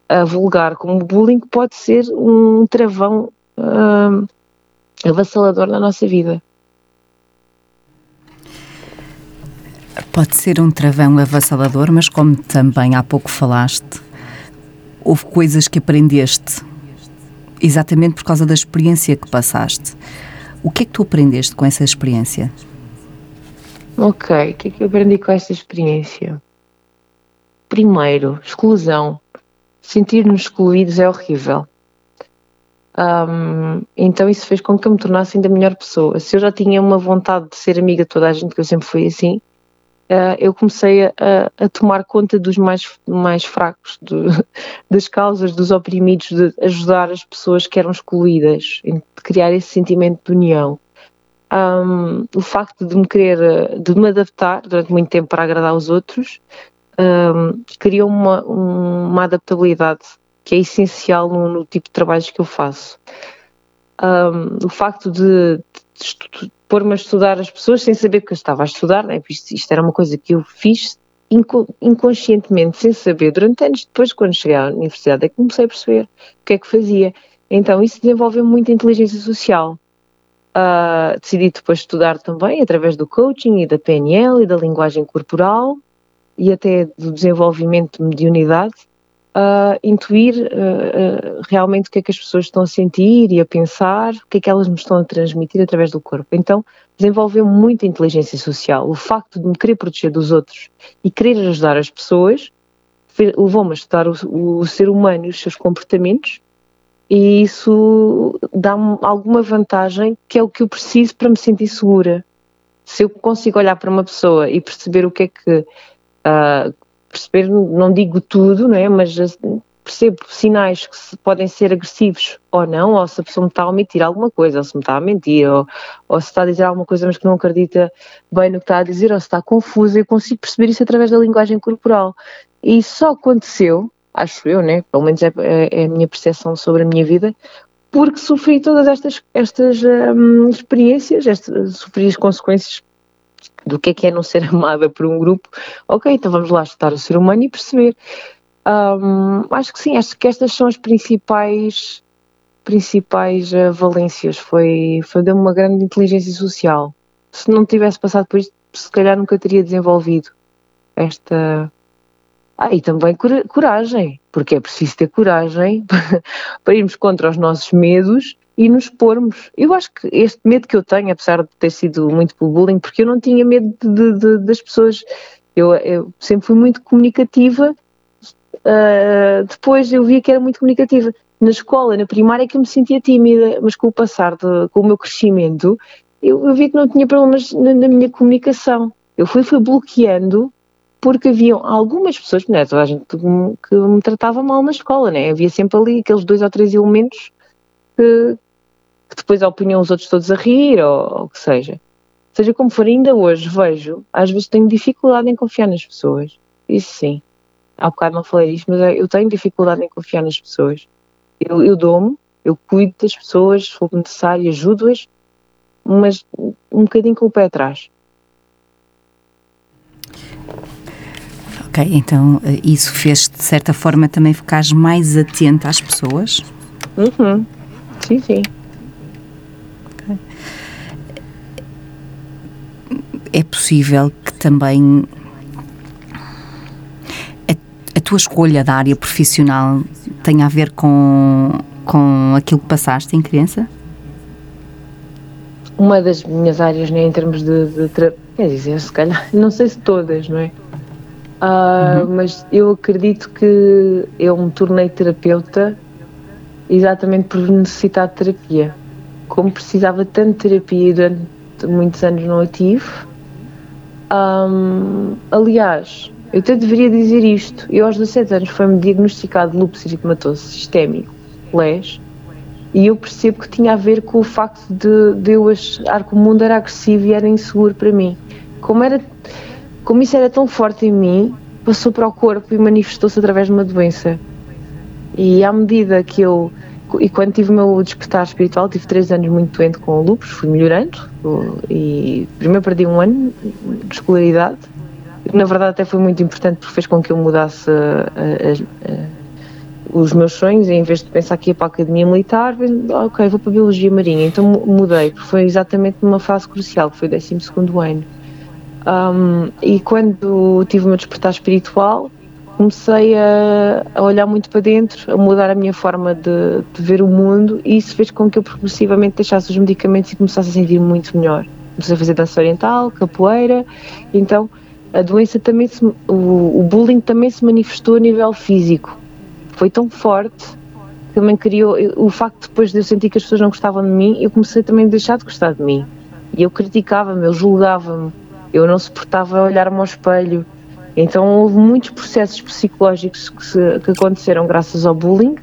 uh, vulgar como o bullying pode ser um travão uh, avassalador na nossa vida. Pode ser um travão avassalador, mas como também há pouco falaste, houve coisas que aprendeste exatamente por causa da experiência que passaste. O que é que tu aprendeste com essa experiência? Ok, o que é que eu aprendi com essa experiência? Primeiro, exclusão. Sentir-nos excluídos é horrível. Um, então isso fez com que eu me tornasse ainda melhor pessoa. Se eu já tinha uma vontade de ser amiga de toda a gente, que eu sempre fui assim, uh, eu comecei a, a, tomar conta dos mais, mais fracos, de, *laughs* das causas dos oprimidos, de ajudar as pessoas que eram excluídas, de criar esse sentimento de união. Um, o facto de me querer, de me adaptar durante muito tempo para agradar os outros, um, criou uma, uma adaptabilidade que é essencial no, no, tipo de trabalhos que eu faço. Um, o facto de, de, pôr-me a estudar as pessoas sem saber que eu estava a estudar, né? isto, isto era uma coisa que eu fiz inconscientemente, sem saber, durante anos depois, quando cheguei à universidade, é que comecei a perceber o que é que fazia. Então, isso desenvolveu muita inteligência social. Uh, decidi depois estudar também através do coaching e da PNL e da linguagem corporal e até do desenvolvimento de mediunidade uh, intuir uh, realmente o que é que as pessoas estão a sentir e a pensar, o que é que elas me estão a transmitir através do corpo. Então, desenvolveu muita inteligência social. O facto de me querer proteger dos outros e querer ajudar as pessoas levou-me a estudar o, o, ser humano e os seus comportamentos e isso dá-me alguma vantagem que é o que eu preciso para me sentir segura. Se eu consigo olhar para uma pessoa e perceber o que é que uh, perceber, não digo tudo, não é? mas percebo sinais que podem ser agressivos ou não, ou se a pessoa me está a omitir alguma coisa, ou se me está a mentir, ou, ou se está a dizer alguma coisa mas que não acredita bem no que está a dizer, ou se está confusa, eu consigo perceber isso através da linguagem corporal. E isso só aconteceu, acho eu, né? pelo menos é, é, é a minha percepção sobre a minha vida, porque sofri todas estas, estas hum, experiências, sofri as consequências do que é que é não ser *laughs* amada por um grupo, ok, então vamos lá estudar o ser humano e perceber. Um, acho que sim, acho que estas são as principais principais uh, valências. Foi, foi de uma grande inteligência social. Se não tivesse passado por isto, se calhar nunca teria desenvolvido esta. Ah, e também coragem, porque é preciso ter coragem *laughs* para irmos contra os nossos medos e nos pormos. Eu acho que este medo que eu tenho, apesar de ter sido muito pelo bullying, porque eu não tinha medo de, de, das pessoas, eu, eu, sempre fui muito comunicativa, uh, depois eu via que era muito comunicativa. Na escola, na primária, é que eu me sentia tímida, mas com o passar, de, com o meu crescimento, eu, eu vi que não tinha problemas na, na minha comunicação. Eu fui, fui bloqueando porque haviam algumas pessoas, não é toda a gente que me, que me tratava mal na escola, né? havia sempre ali aqueles dois ou três elementos que, que depois opunham os outros todos a rir ou o que seja. Seja como for, ainda hoje vejo, às vezes tenho dificuldade em confiar nas pessoas. Isso sim. Há bocado não falei disto, mas eu tenho dificuldade em confiar nas pessoas. Eu, eu dou-me, eu cuido das pessoas, se for necessário, ajudo-as, mas um bocadinho com o pé atrás. Ok, então eh, isso fez de certa forma também ficares mais atenta às pessoas? Uhum. Sim, sim. é possível que também a, a, tua escolha da área profissional tenha a ver com, com aquilo que passaste em criança? Uma das minhas áreas, né, em termos de, de quer dizer, se calhar, *laughs* não sei se todas, não é? Uh, uhum. Mas eu acredito que eu me tornei terapeuta exatamente por necessitar de terapia. Como precisava tanto de terapia durante muitos anos não a tive, um, aliás, eu até deveria dizer isto. Eu aos 17 anos foi-me diagnosticado lúpus eritematoso sistémico, LES, e eu percebo que tinha a ver com o facto de, de eu achar que o mundo era agressivo e era inseguro para mim. Como, era, como isso era tão forte em mim, passou para o corpo e manifestou-se através de uma doença. e à medida que eu e quando tive o meu despertar espiritual, tive três anos muito doente com lupus, fui melhorando e primeiro perdi um ano de escolaridade. Na verdade, até foi muito importante porque fez com que eu mudasse a, a, a, os meus sonhos. E em vez de pensar que ia para a academia militar, ok, vou para a biologia marinha. Então mudei, porque foi exatamente numa fase crucial, que foi o 12 ano. Um, e quando tive o meu despertar espiritual, comecei a, a, olhar muito para dentro, a mudar a minha forma de, de, ver o mundo e isso fez com que eu progressivamente deixasse os medicamentos e começasse a sentir muito melhor. Comecei a fazer dança oriental, capoeira, então a doença também, se, o, o bullying também se manifestou a nível físico. Foi tão forte que também criou, o facto de depois de eu sentir que as pessoas não gostavam de mim, eu comecei também a deixar de gostar de mim. E eu criticava-me, eu julgava-me, eu não suportava olhar-me ao espelho, então houve muitos processos psicológicos que, se, que aconteceram graças ao bullying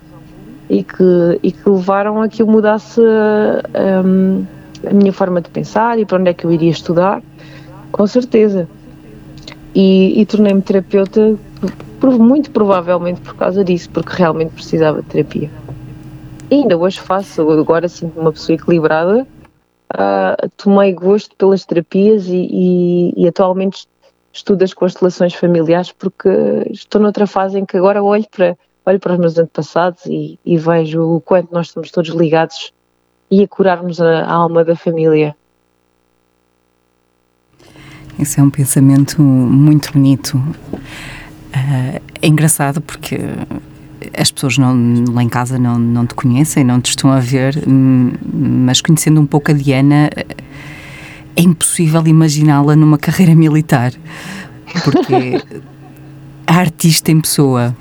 e que, e que levaram a que eu mudasse um, a minha forma de pensar e para onde é que eu iria estudar, com certeza. E, e tornei-me terapeuta muito provavelmente por causa disso, porque realmente precisava de terapia. E ainda hoje faço, agora sinto-me uma pessoa equilibrada, uh, tomei gosto pelas terapias e, e, e atualmente estudo as constelações familiares porque estou noutra fase em que agora olho para, olho para os meus antepassados e, e vejo o quanto nós estamos todos ligados e a curarmos a, a alma da família. Esse é um pensamento muito bonito. Uh, é engraçado porque as pessoas não, lá em casa não, não te conhecem, não te estão a ver, hum, mas conhecendo um pouco a Diana, é impossível imaginá-la numa carreira militar, porque a artista em pessoa.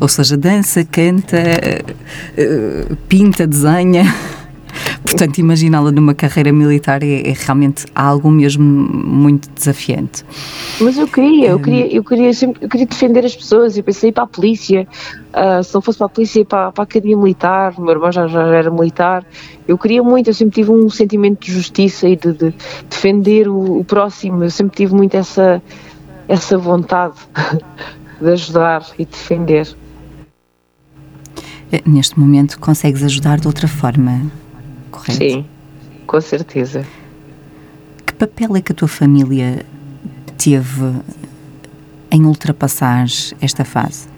Ou seja, dança, canta, eh, pinta, desenha. Portanto, imaginá-la numa carreira militar é, é, realmente algo mesmo muito desafiante. Mas eu queria, eu queria, eu queria, sempre, eu queria defender as pessoas. Eu pensei para a polícia, uh, se não fosse para a polícia, para, para a academia militar. O meu irmão já, já era militar. Eu queria muito, eu sempre tive um sentimento de justiça e de, de defender o, o, próximo. Eu sempre tive muito essa, essa vontade *laughs* de ajudar e defender. Eh, neste momento, consegues ajudar de outra forma? Correto? Sim, com certeza. Que papel é que a tua família teve em ultrapassar esta fase?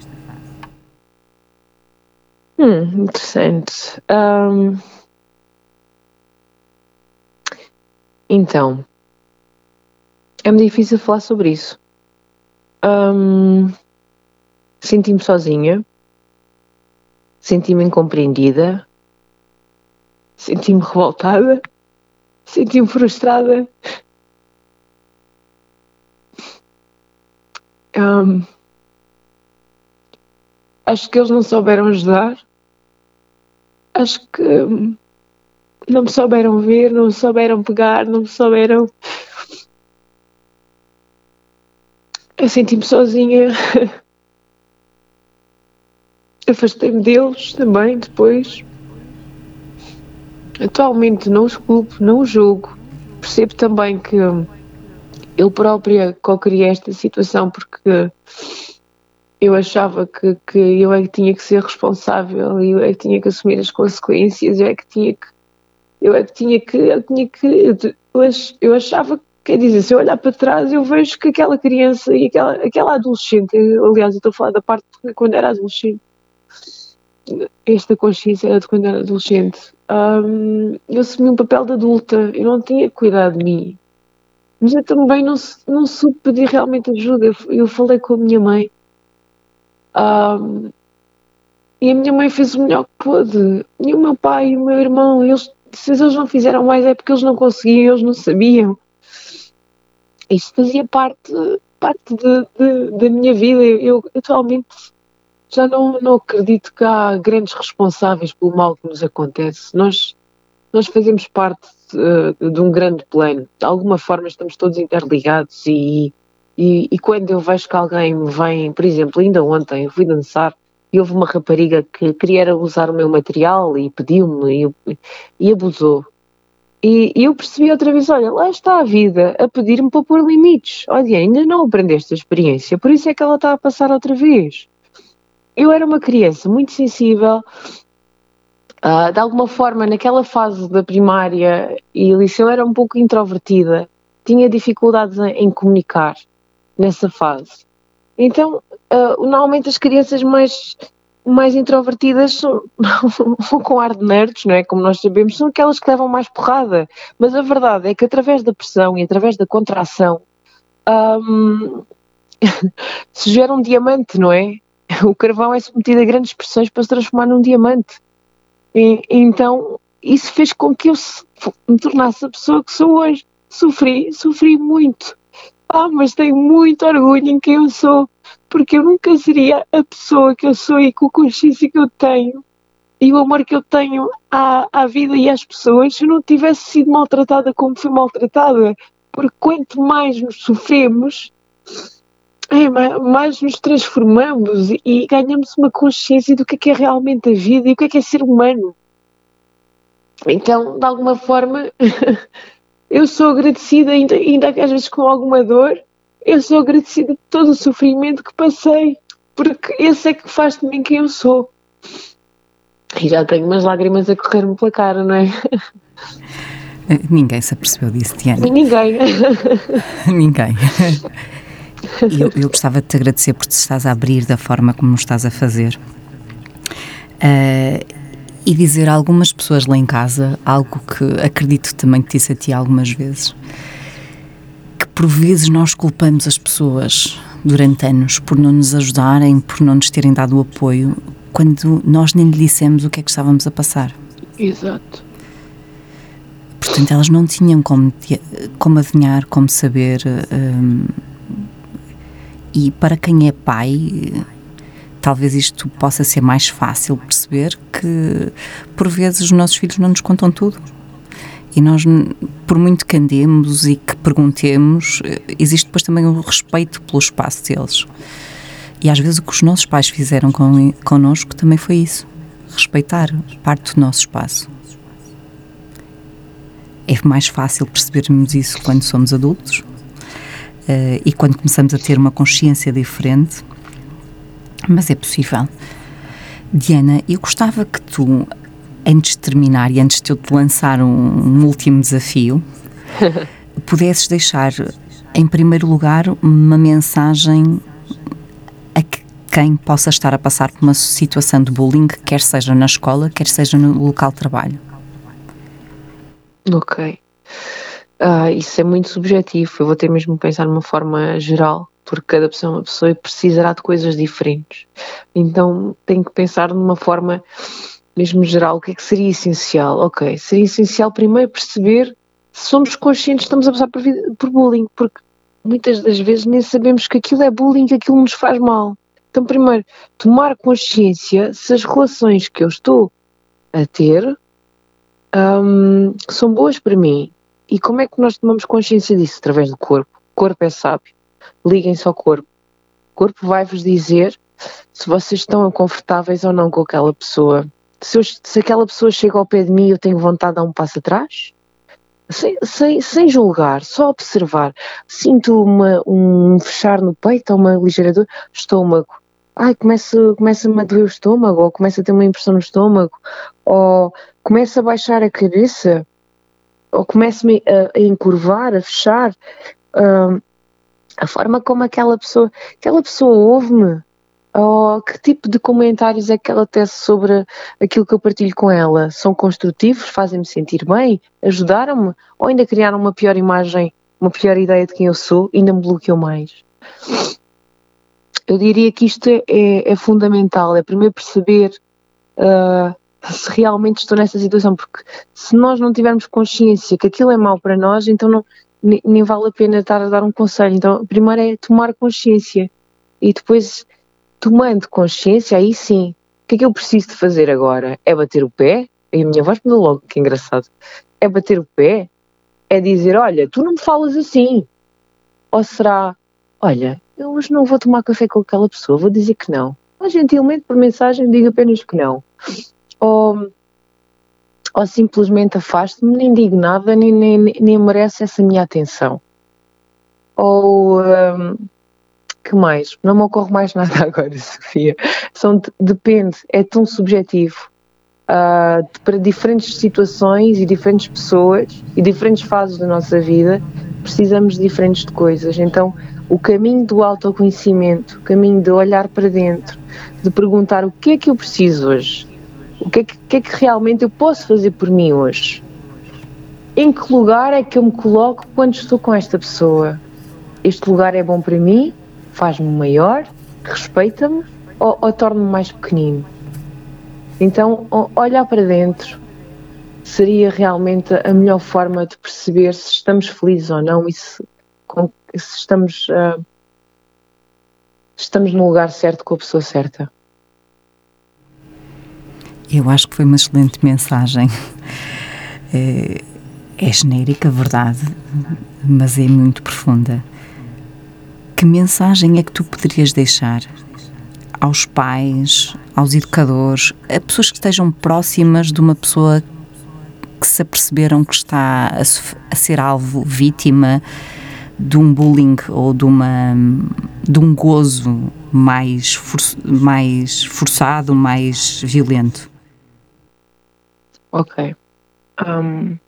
Hum, interessante. Um, então, é-me difícil falar sobre isso. Um, senti-me sozinha, senti-me incompreendida, Senti-me revoltada, senti-me frustrada. Um, acho que eles não souberam ajudar. Acho que um, não me souberam ver, não me souberam pegar, não me souberam. Eu senti-me sozinha. *laughs* Afastei-me deles também depois. Atualmente não os culpo, não os julgo. Percebo também que eu própria co-criei esta situação porque eu achava que, que eu é que tinha que ser responsável e eu é que tinha que assumir as consequências, eu é que tinha que eu é que tinha que eu tinha que eu, achava quer dizer, se eu olhar para trás eu vejo que aquela criança e aquela, aquela adolescente, aliás eu estou a falar da parte de quando era adolescente esta consciência era de quando era adolescente um, eu assumi um papel de adulta, eu não tinha cuidado de mim. Mas eu também não, não soube pedir realmente ajuda. Eu, eu falei com a minha mãe. Um, e a minha mãe fez o melhor que pôde. E o meu pai e o meu irmão, eles, se eles não fizeram mais é porque eles não conseguiam, eles não sabiam. Isso fazia parte, parte de, de, da minha vida. Eu, eu atualmente já não, não acredito que há grandes responsáveis pelo mal que nos acontece. Nós, nós fazemos parte uh, de um grande plano. De alguma forma estamos todos interligados e, e, e, quando eu vejo que alguém me vem, por exemplo, ainda ontem eu fui dançar e houve uma rapariga que queria usar o meu material e pediu-me e, e, abusou. E, e eu percebi outra vez, olha, lá está a vida a pedir-me para pôr limites. Olha, ainda não aprendeste a experiência, por isso é que ela está a passar outra vez. Eu era uma criança muito sensível, uh, de alguma forma, naquela fase da primária e liceu, era um pouco introvertida, tinha dificuldades em, comunicar nessa fase. Então, uh, normalmente as crianças mais mais introvertidas são, *laughs* com ar de nerds, não é? Como nós sabemos, são aquelas que levam mais porrada. Mas a verdade é que através da pressão e através da contração um, *laughs* se gera um diamante, não é? *laughs* O carvão é submetido a grandes pressões para se transformar num diamante. E, então, isso fez com que eu me tornasse a pessoa que sou hoje. Sofri, sofri muito. Ah, mas tenho muito orgulho em quem eu sou porque eu nunca seria a pessoa que eu sou e com a consciência que eu tenho e o amor que eu tenho à, à vida e às pessoas se eu não tivesse sido maltratada como fui maltratada. Porque quanto mais nos sofremos, é, mais nos transformamos e ganhamos uma consciência do que é, que é realmente a vida e o que é, que é ser humano. Então, de alguma forma, *laughs* eu sou agradecida, ainda, ainda às vezes com alguma dor, eu sou agradecida de todo o sofrimento que passei, porque esse é que faz de mim quem eu sou. E já tenho umas lágrimas a correr-me pela cara, não é? *laughs* Ninguém se apercebeu disso, Diana. Ninguém. *laughs* Ninguém. Eu, eu gostava de te agradecer por te estás a abrir da forma como estás a fazer. Uh, e dizer a algumas pessoas lá em casa algo que acredito também que disse a ti algumas vezes por vezes nós culpamos as pessoas durante anos por não nos ajudarem, por não nos terem dado o apoio, quando nós nem lhe dissemos o que é que estávamos a passar. Exato. Portanto, elas não tinham como, como adivinhar, como saber. Um, e para quem é pai, talvez isto possa ser mais fácil perceber que, por vezes, os nossos filhos não nos contam tudo. E nós, por muito que andemos e que perguntemos, existe depois também o respeito pelo espaço deles. E às vezes o que os nossos pais fizeram con, connosco também foi isso: respeitar parte do nosso espaço. É mais fácil percebermos isso quando somos adultos uh, e quando começamos a ter uma consciência diferente, mas é possível. Diana, eu gostava que tu antes de terminar e antes de eu te lançar um, um último desafio, *laughs* pudesses deixar, em primeiro lugar, uma mensagem a que quem possa estar a passar por uma situação de bullying, quer seja na escola, quer seja no local de trabalho. Ok. Uh, isso é muito subjetivo. Eu vou ter mesmo que pensar numa forma geral, porque cada pessoa é uma pessoa e precisará de coisas diferentes. Então tenho que pensar numa forma mesmo geral, o que é que seria essencial? Ok, seria essencial primeiro perceber se somos conscientes que estamos a passar por, por bullying, porque muitas das vezes nem sabemos que aquilo é bullying, que aquilo nos faz mal. Então, primeiro, tomar consciência se as relações que eu estou a ter um, são boas para mim. E como é que nós tomamos consciência disso? Através do corpo. O corpo é sábio. Liguem-se ao corpo. O corpo vai-vos dizer se vocês estão confortáveis ou não com aquela pessoa se, eu, se aquela pessoa chega ao pé de mim eu tenho vontade de dar um passo atrás? Sem, sem, sem julgar, só observar. Sinto uma, um fechar no peito uma ligeira dor, estômago. Ai, começa, começa-me a doer o estômago, ou começa a ter uma impressão no estômago, ou começa a baixar a cabeça, ou começa-me a, a, encurvar, a fechar. Uh, a forma como aquela pessoa, aquela pessoa ouve-me, ou que tipo de comentários é que ela tece sobre aquilo que eu partilho com ela? São construtivos? Fazem-me sentir bem? Ajudaram-me? Ou ainda criaram uma pior imagem, uma pior ideia de quem eu sou ainda me bloqueou mais? Eu diria que isto é, é, é fundamental, é primeiro perceber uh, se realmente estou nessa situação, porque se nós não tivermos consciência que aquilo é mau para nós, então não, nem, nem vale a pena estar a dar um conselho. Então, primeiro é tomar consciência e depois tomando consciência, aí sim, o que é que eu preciso de fazer agora? É bater o pé? E a minha voz mudou logo, que engraçado. É bater o pé? É dizer, olha, tu não me falas assim. Ou será, olha, eu hoje não vou tomar café com aquela pessoa, vou dizer que não. Mas gentilmente por mensagem digo apenas que não. Ou, ou simplesmente afasto-me, nem digo nada, nem, nem, nem merece essa minha atenção. Ou, hum, que mais? Não me ocorre mais *laughs* nada agora, Sofia. São, depende, é tão subjetivo. Uh, para diferentes situações e diferentes pessoas e diferentes fases da nossa vida, precisamos de diferentes de coisas. Então, o caminho do autoconhecimento, o caminho de olhar para dentro, de perguntar o que é que eu preciso hoje, o que é que, que, é que realmente eu posso fazer por mim hoje, em que lugar é que eu me coloco quando estou com esta pessoa? Este lugar é bom para mim? Faz-me maior? Respeita-me? Ou, ou torna-me mais pequenino? Então, olhar para dentro seria realmente a melhor forma de perceber se estamos felizes ou não e se, se estamos, uh, estamos no lugar certo com a pessoa certa. Eu acho que foi uma excelente mensagem. É, *laughs* é genérica, verdade, mas é muito profunda. Que mensagem é que tu poderias deixar aos pais, aos educadores, a pessoas que estejam próximas de uma pessoa que se aperceberam que está a, a ser alvo, vítima de um bullying ou de, uma, de um gozo mais, for, mais forçado, mais violento? Ok. Um,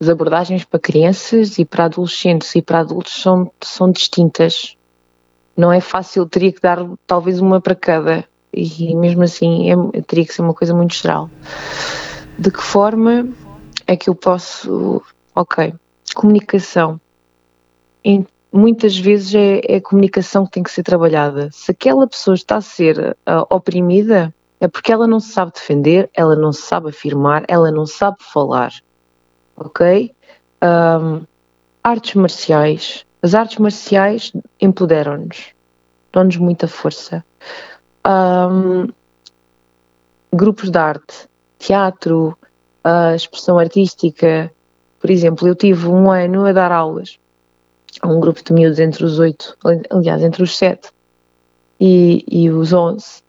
as abordagens para crianças e para adolescentes e para adultos são, são distintas. Não é fácil, teria que dar talvez uma para cada, e mesmo assim é, teria que ser uma coisa muito geral. De que forma é que eu posso. Ok, comunicação. Em, muitas vezes é, é, a comunicação que tem que ser trabalhada. Se aquela pessoa está a ser uh, oprimida, é porque ela não sabe defender, ela não sabe afirmar, ela não sabe falar ok? Um, artes marciais. As artes marciais empoderam-nos, dão-nos muita força. Um, grupos de arte, teatro, expressão artística. Por exemplo, eu tive um ano a dar aulas a um grupo de miúdos entre os oito, aliás, entre os sete e, e os onze.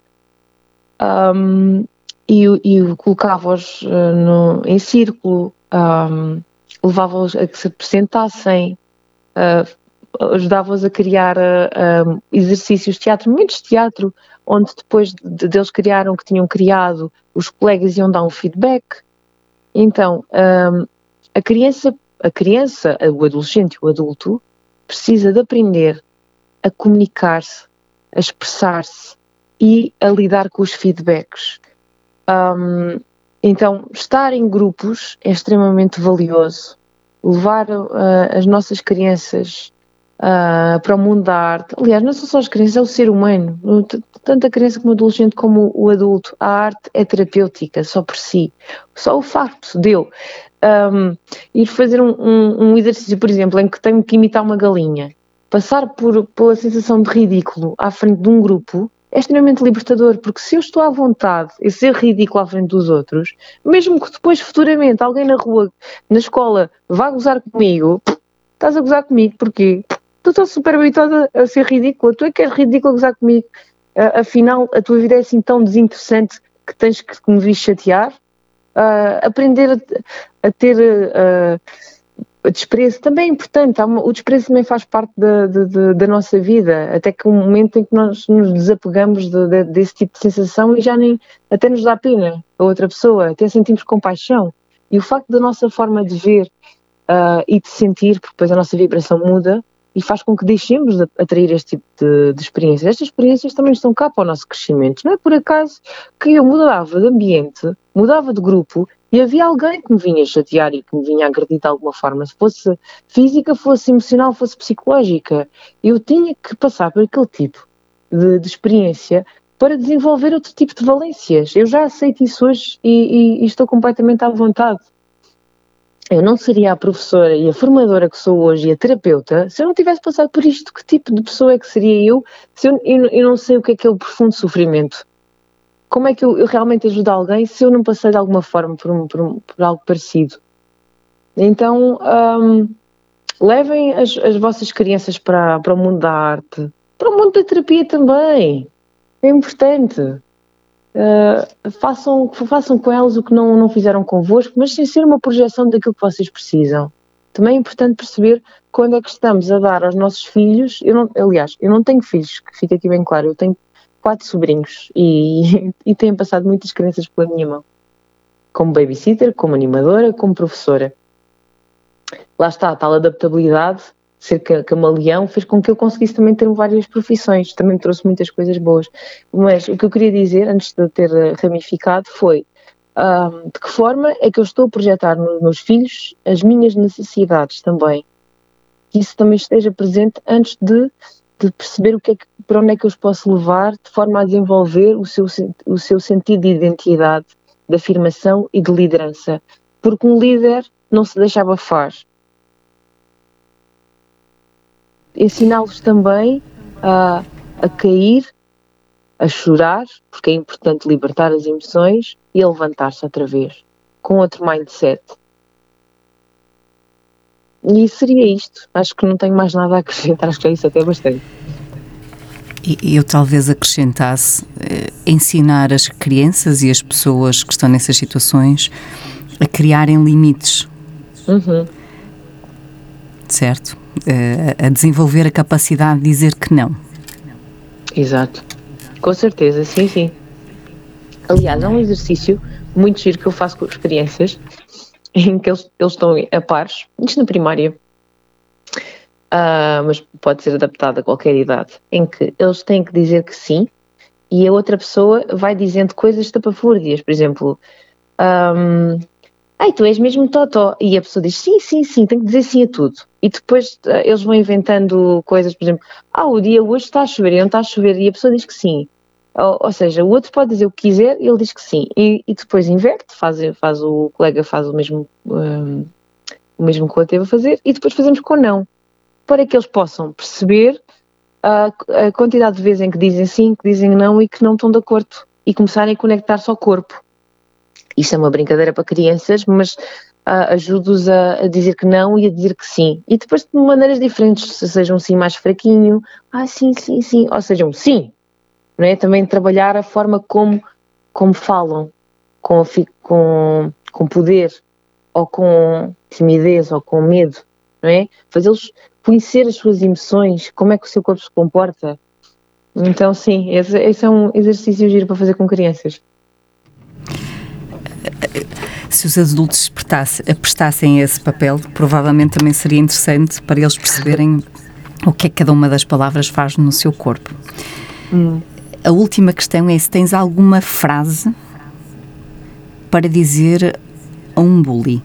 Um, e, e colocava-os uh, em círculo, um, levava-os a que se apresentassem, uh, ajudava-os a criar uh, exercícios de teatro, momentos de teatro, onde depois de, de eles criaram que tinham criado, os colegas iam dar um feedback. Então, um, a criança, a criança, o adolescente e o adulto precisa de aprender a comunicar-se, a expressar-se e a lidar com os feedbacks. Um, então, estar em grupos é extremamente valioso. Levar uh, as nossas crianças uh, para o mundo da arte. Aliás, não são só as crianças, é o ser humano. Tanto a criança como o adolescente como o adulto. A arte é terapêutica só por si. Só o facto de eu um, ir fazer um, um, exercício, por exemplo, em que tenho que imitar uma galinha, passar por, pela sensação de ridículo à frente de um grupo, é extremamente libertador, porque se eu estou à vontade em ser ridículo à frente dos outros, mesmo que depois futuramente alguém na rua, na escola, vá gozar comigo, estás a gozar comigo, porquê? Tu estás super habituada a ser ridícula, tu é que és ridícula a gozar comigo. Uh, afinal, a tua vida é assim tão desinteressante que tens que me vir chatear. Uh, aprender a, a ter uh, desprezo também é importante, o desprezo também faz parte da, da, da, nossa vida, até que um momento em que nós nos desapegamos de, de, desse tipo de sensação e já nem até nos dá pena a outra pessoa, até sentimos compaixão. E o facto da nossa forma de ver uh, e de sentir, porque depois a nossa vibração muda e faz com que deixemos de atrair este tipo de, de experiências. Estas experiências também estão cá para o nosso crescimento. Não é por acaso que eu mudava de ambiente, mudava de grupo e havia alguém que me vinha chatear e que me vinha agredir de alguma forma, se fosse física, fosse emocional, fosse psicológica. Eu tinha que passar por aquele tipo de, de experiência para desenvolver outro tipo de valências. Eu já aceito isso hoje e, e, e estou completamente à vontade. Eu não seria a professora e a formadora que sou hoje e a terapeuta se eu não tivesse passado por isto. Que tipo de pessoa é que seria eu se eu, eu, eu não sei o que é aquele profundo sofrimento? Como é que eu, eu, realmente ajudo alguém se eu não passei de alguma forma por, um, por, um, por algo parecido? Então, um, levem as, as, vossas crianças para, para o mundo da arte, para o mundo da terapia também. É importante. Uh, façam, façam com elas o que não, não fizeram convosco, mas sem ser uma projeção daquilo que vocês precisam. Também é importante perceber quando é que estamos a dar aos nossos filhos. Eu não, aliás, eu não tenho filhos, que fica aqui bem claro, eu tenho quatro sobrinhos e, *laughs* e tenho passado muitas crianças pela minha mão, como babysitter, como animadora, como professora. Lá está, a tal adaptabilidade ser camaleão fez com que eu conseguisse também ter várias profissões, também trouxe muitas coisas boas. Mas o que eu queria dizer, antes de ter ramificado, foi um, de que forma é que eu estou a projetar nos meus filhos as minhas necessidades também. Que isso também esteja presente antes de, de perceber o que é que, para onde é que eu os posso levar, de forma a desenvolver o seu, o seu sentido de identidade, de afirmação e de liderança. Porque um líder não se deixa abafar, ensiná-los também a, a cair, a chorar, porque é importante libertar as emoções e a levantar-se outra vez, com outro mindset. E seria isto. Acho que não tenho mais nada a acrescentar, acho que é isso até bastante. E eu talvez acrescentasse eh, ensinar as crianças e as pessoas que estão nessas situações a criarem limites. Uhum. Certo? a desenvolver a capacidade de dizer que não. Exato. Com certeza, sim, sim. Aliás, é um exercício muito giro que eu faço com as crianças, *laughs* em que eles, eles estão a pares, isto na primária, uh, mas pode ser adaptado a qualquer idade, em que eles têm que dizer que sim e a outra pessoa vai dizendo coisas tapafúrdias, por exemplo, um, ai, tu és mesmo totó. E a pessoa diz, sim, sim, sim, tem que dizer sim a tudo. E depois uh, eles vão inventando coisas, por exemplo, ah, o dia hoje está a chover e não está a chover, e a pessoa diz que sim. Ou, ou seja, o outro pode dizer o que quiser e ele diz que sim. E, e depois inverte, faz, faz o colega faz o mesmo, um, o mesmo que o outro teve a fazer, e depois fazemos com não. Para que eles possam perceber a, a quantidade de vezes em que dizem sim, que dizem não e que não estão de acordo. E começarem a conectar-se ao corpo. Isto é uma brincadeira para crianças, mas uh, ajudo-os a, a, dizer que não e a dizer que sim. E depois de maneiras diferentes, se seja um sim mais fraquinho, ah, sim, sim, sim, ou seja, um sim. Não é? Também trabalhar a forma como, como falam, com, com, com poder, ou com timidez, ou com medo, não é? Fazê-los conhecer as suas emoções, como é que o seu corpo se comporta. Então, sim, esse, esse é um exercício giro para fazer com crianças se os adultos prestassem esse papel, provavelmente também seria interessante para eles perceberem o que é que cada uma das palavras faz no seu corpo. Hum. A última questão é se tens alguma frase para dizer a um bully.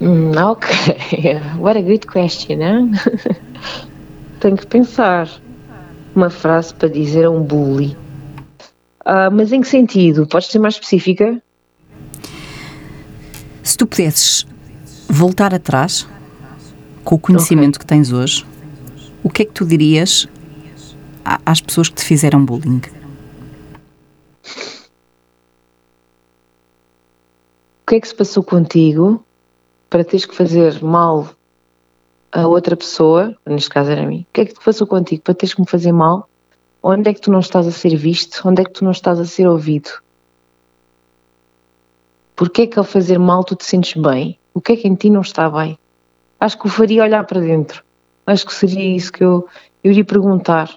Mm, ok, *laughs* what a good question, hein? *laughs* Tenho que pensar uma frase para dizer a um bully. Uh, mas em que sentido? Podes ser mais específica? Se tu pudesses voltar atrás com o conhecimento okay. que tens hoje, o que é que tu dirias às pessoas que te fizeram bullying? O que é que se passou contigo para teres que fazer mal a outra pessoa, neste caso era a mim, o que é que te passou contigo para teres que me fazer mal Onde é que tu não estás a ser visto? Onde é que tu não estás a ser ouvido? Porquê é que ao fazer mal tu te sentes bem? O que é que em ti não está bem? Acho que o faria olhar para dentro. Acho que seria isso que eu, eu iria perguntar.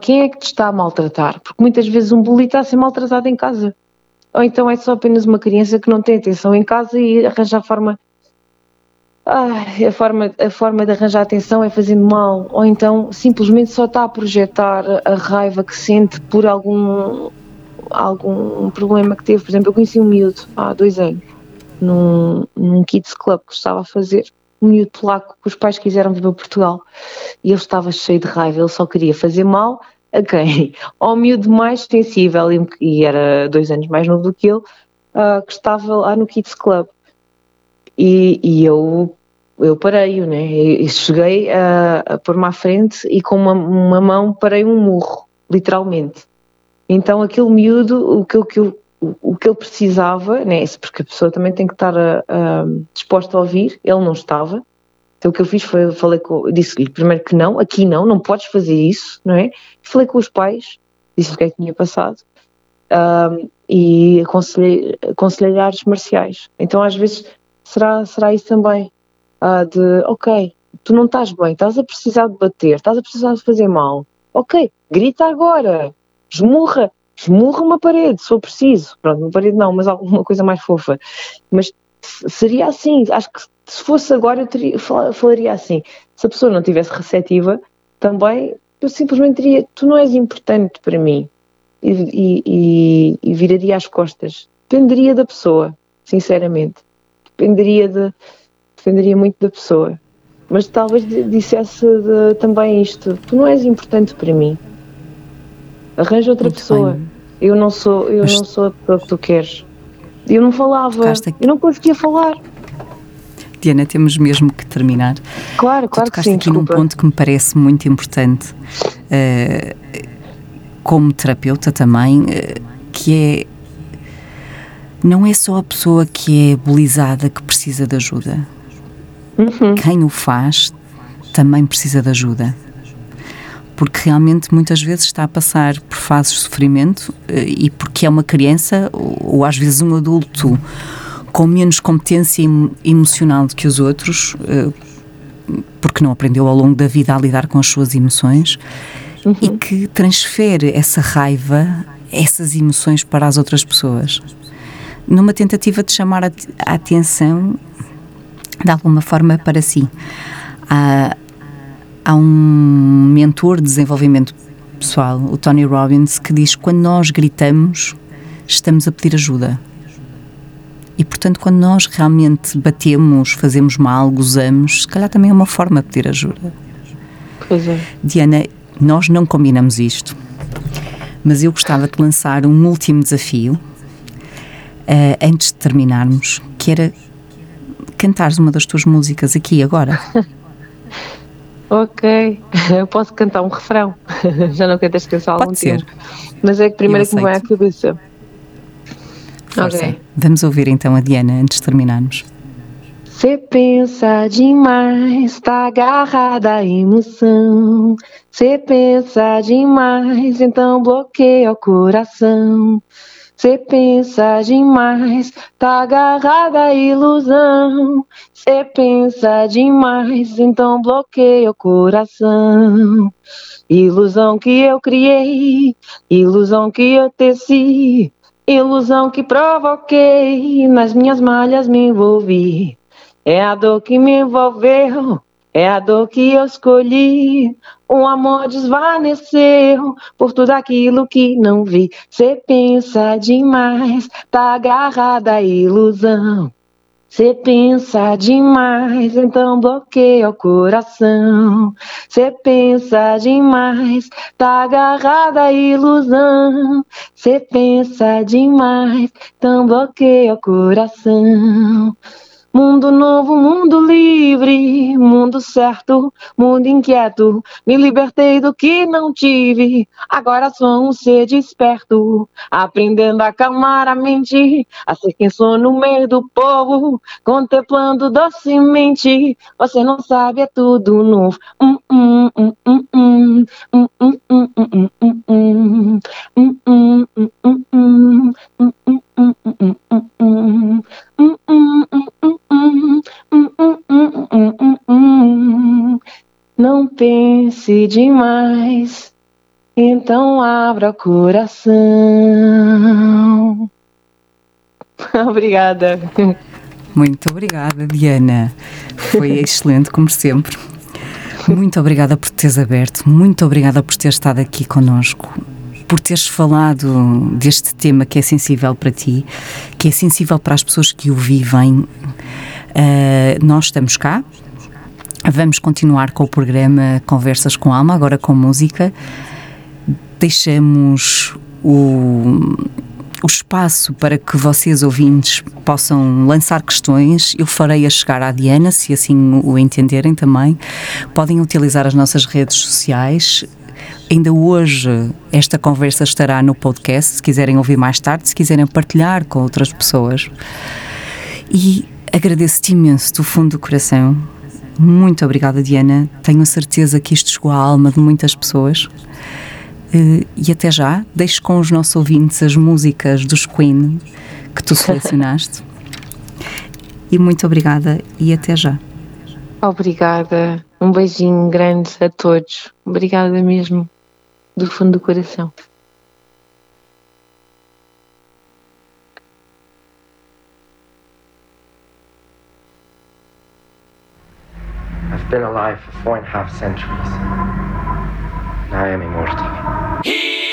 Quem é que te está a maltratar? Porque muitas vezes um bully está a ser maltratado em casa. Ou então é só apenas uma criança que não tem atenção em casa e arranja a forma ah, a, forma, a forma de arranjar atenção é fazendo mal, ou então simplesmente só está a projetar a raiva que sente por algum, algum problema que teve. Por exemplo, eu conheci um miúdo há dois anos, num, num Kids Club que estava a fazer, um miúdo polaco que os pais quiseram vir para Portugal e ele estava cheio de raiva, ele só queria fazer mal a quem? *laughs* Ao miúdo mais sensível, e era dois anos mais novo do que ele, uh, que estava lá no Kids Club e, e eu eu parei-o, né? E cheguei a, a pôr-me à frente e com uma, uma mão parei um murro, literalmente. Então aquele miúdo, o que, o que, eu, o que ele precisava, né? porque a pessoa também tem que estar a, a, disposta a ouvir, ele não estava. Então o que eu fiz foi, falei com, disse-lhe primeiro que não, aqui não, não podes fazer isso, não é? Falei com os pais, disse o que é que tinha passado. Um, e aconselhei, aconselhei artes marciais. Então às vezes será, será isso também. Ah, de, ok, tu não estás bem, estás a precisar de bater, estás a precisar de fazer mal. Ok, grita agora, esmurra, esmurra uma parede, se for preciso. Pronto, uma parede não, mas alguma coisa mais fofa. Mas seria assim, acho que se fosse agora eu teria, falaria assim. Se a pessoa não tivesse receptiva, também eu simplesmente diria: Tu não és importante para mim. E, e, e, e viraria as costas. Dependeria da pessoa, sinceramente. Dependeria, de, dependeria muito da pessoa. Mas talvez dissesse de, também isto: Tu não és importante para mim. Arranja outra muito pessoa. Bem. Eu não sou, eu Mas... não sou a pessoa que tu queres. Eu não falava, eu não conseguia falar. Diana, temos mesmo que terminar. Claro, claro tu que sim. aqui desculpa. num ponto que me parece muito importante, uh, como terapeuta também, uh, que é não é só a pessoa que é bulizada que precisa de ajuda. Uhum. Quem o faz também precisa de ajuda. Porque realmente muitas vezes está a passar por fases de sofrimento eh, e porque é uma criança ou, ou às vezes um adulto com menos competência emocional do que os outros, eh, porque não aprendeu ao longo da vida a lidar com as suas emoções uhum. e que transfere essa raiva, essas emoções para as outras pessoas, numa tentativa de chamar a, atenção de alguma forma para si. Há um mentor de desenvolvimento pessoal, o Tony Robbins, que diz que quando nós gritamos, estamos a pedir ajuda. E, portanto, quando nós realmente batemos, fazemos mal, gozamos, se calhar também é uma forma de pedir ajuda. Pois é. Diana, nós não combinamos isto, mas eu gostava de lançar um último desafio uh, antes de terminarmos, que era cantares uma das tuas músicas aqui agora. *laughs* ok, *laughs* eu posso cantar um refrão. *laughs* Já não canto esta canção há algum ser. tempo. Mas é que primeiro que me vai à cabeça. Força. Okay. Vamos ouvir então a Diana antes de terminarmos. Você pensa demais, tá agarrada à emoção. Você pensa demais, então bloqueia o coração. Você pensa demais, tá agarrada à ilusão. Você pensa demais, então bloqueia o coração. Ilusão que eu criei, ilusão que eu teci. Ilusão que provoquei, nas minhas malhas me envolvi. É a dor que me envolveu, é a dor que eu escolhi. O amor desvaneceu por tudo aquilo que não vi. Cê pensa demais, tá agarrada à ilusão. Você pensa demais, então bloqueia o coração. Você pensa demais, tá agarrada à ilusão. Você pensa demais, então bloqueia o coração. Mundo novo, mundo livre, mundo certo, mundo inquieto. Me libertei do que não tive, agora sou um ser desperto. Aprendendo a acalmar a mente, a ser quem sou no meio do povo. Contemplando docemente, você não sabe, é tudo novo. Hum, hum, hum. Não pense demais, então abra o coração. *laughs* Obrigada. Muito obrigada, Diana. Foi *laughs* excelente, como sempre. Muito obrigada por teres aberto, muito obrigada por ter estado aqui conosco por teres falado deste tema que é sensível para ti, que é sensível para as pessoas que o vivem. Uh, nós estamos cá. Vamos continuar com o programa Conversas com Alma, agora com música. Deixamos o, o espaço para que vocês, ouvintes, possam lançar questões. Eu farei a chegar à Diana, se assim o entenderem também. Podem utilizar as nossas redes sociais. Ainda hoje esta conversa estará no podcast, se quiserem ouvir mais tarde, se quiserem partilhar com outras pessoas. E agradeço-te imenso do fundo do coração. Muito obrigada, Diana. Tenho a certeza que isto chegou à alma de muitas pessoas. Eh, e até já, deixo com os nossos ouvintes as músicas dos Queen que tu selecionaste. e muito obrigada e até já. Obrigada. Um beijinho grande a todos. Obrigada mesmo, do fundo do coração. I've been alive for four and a half centuries. Now I am immortal.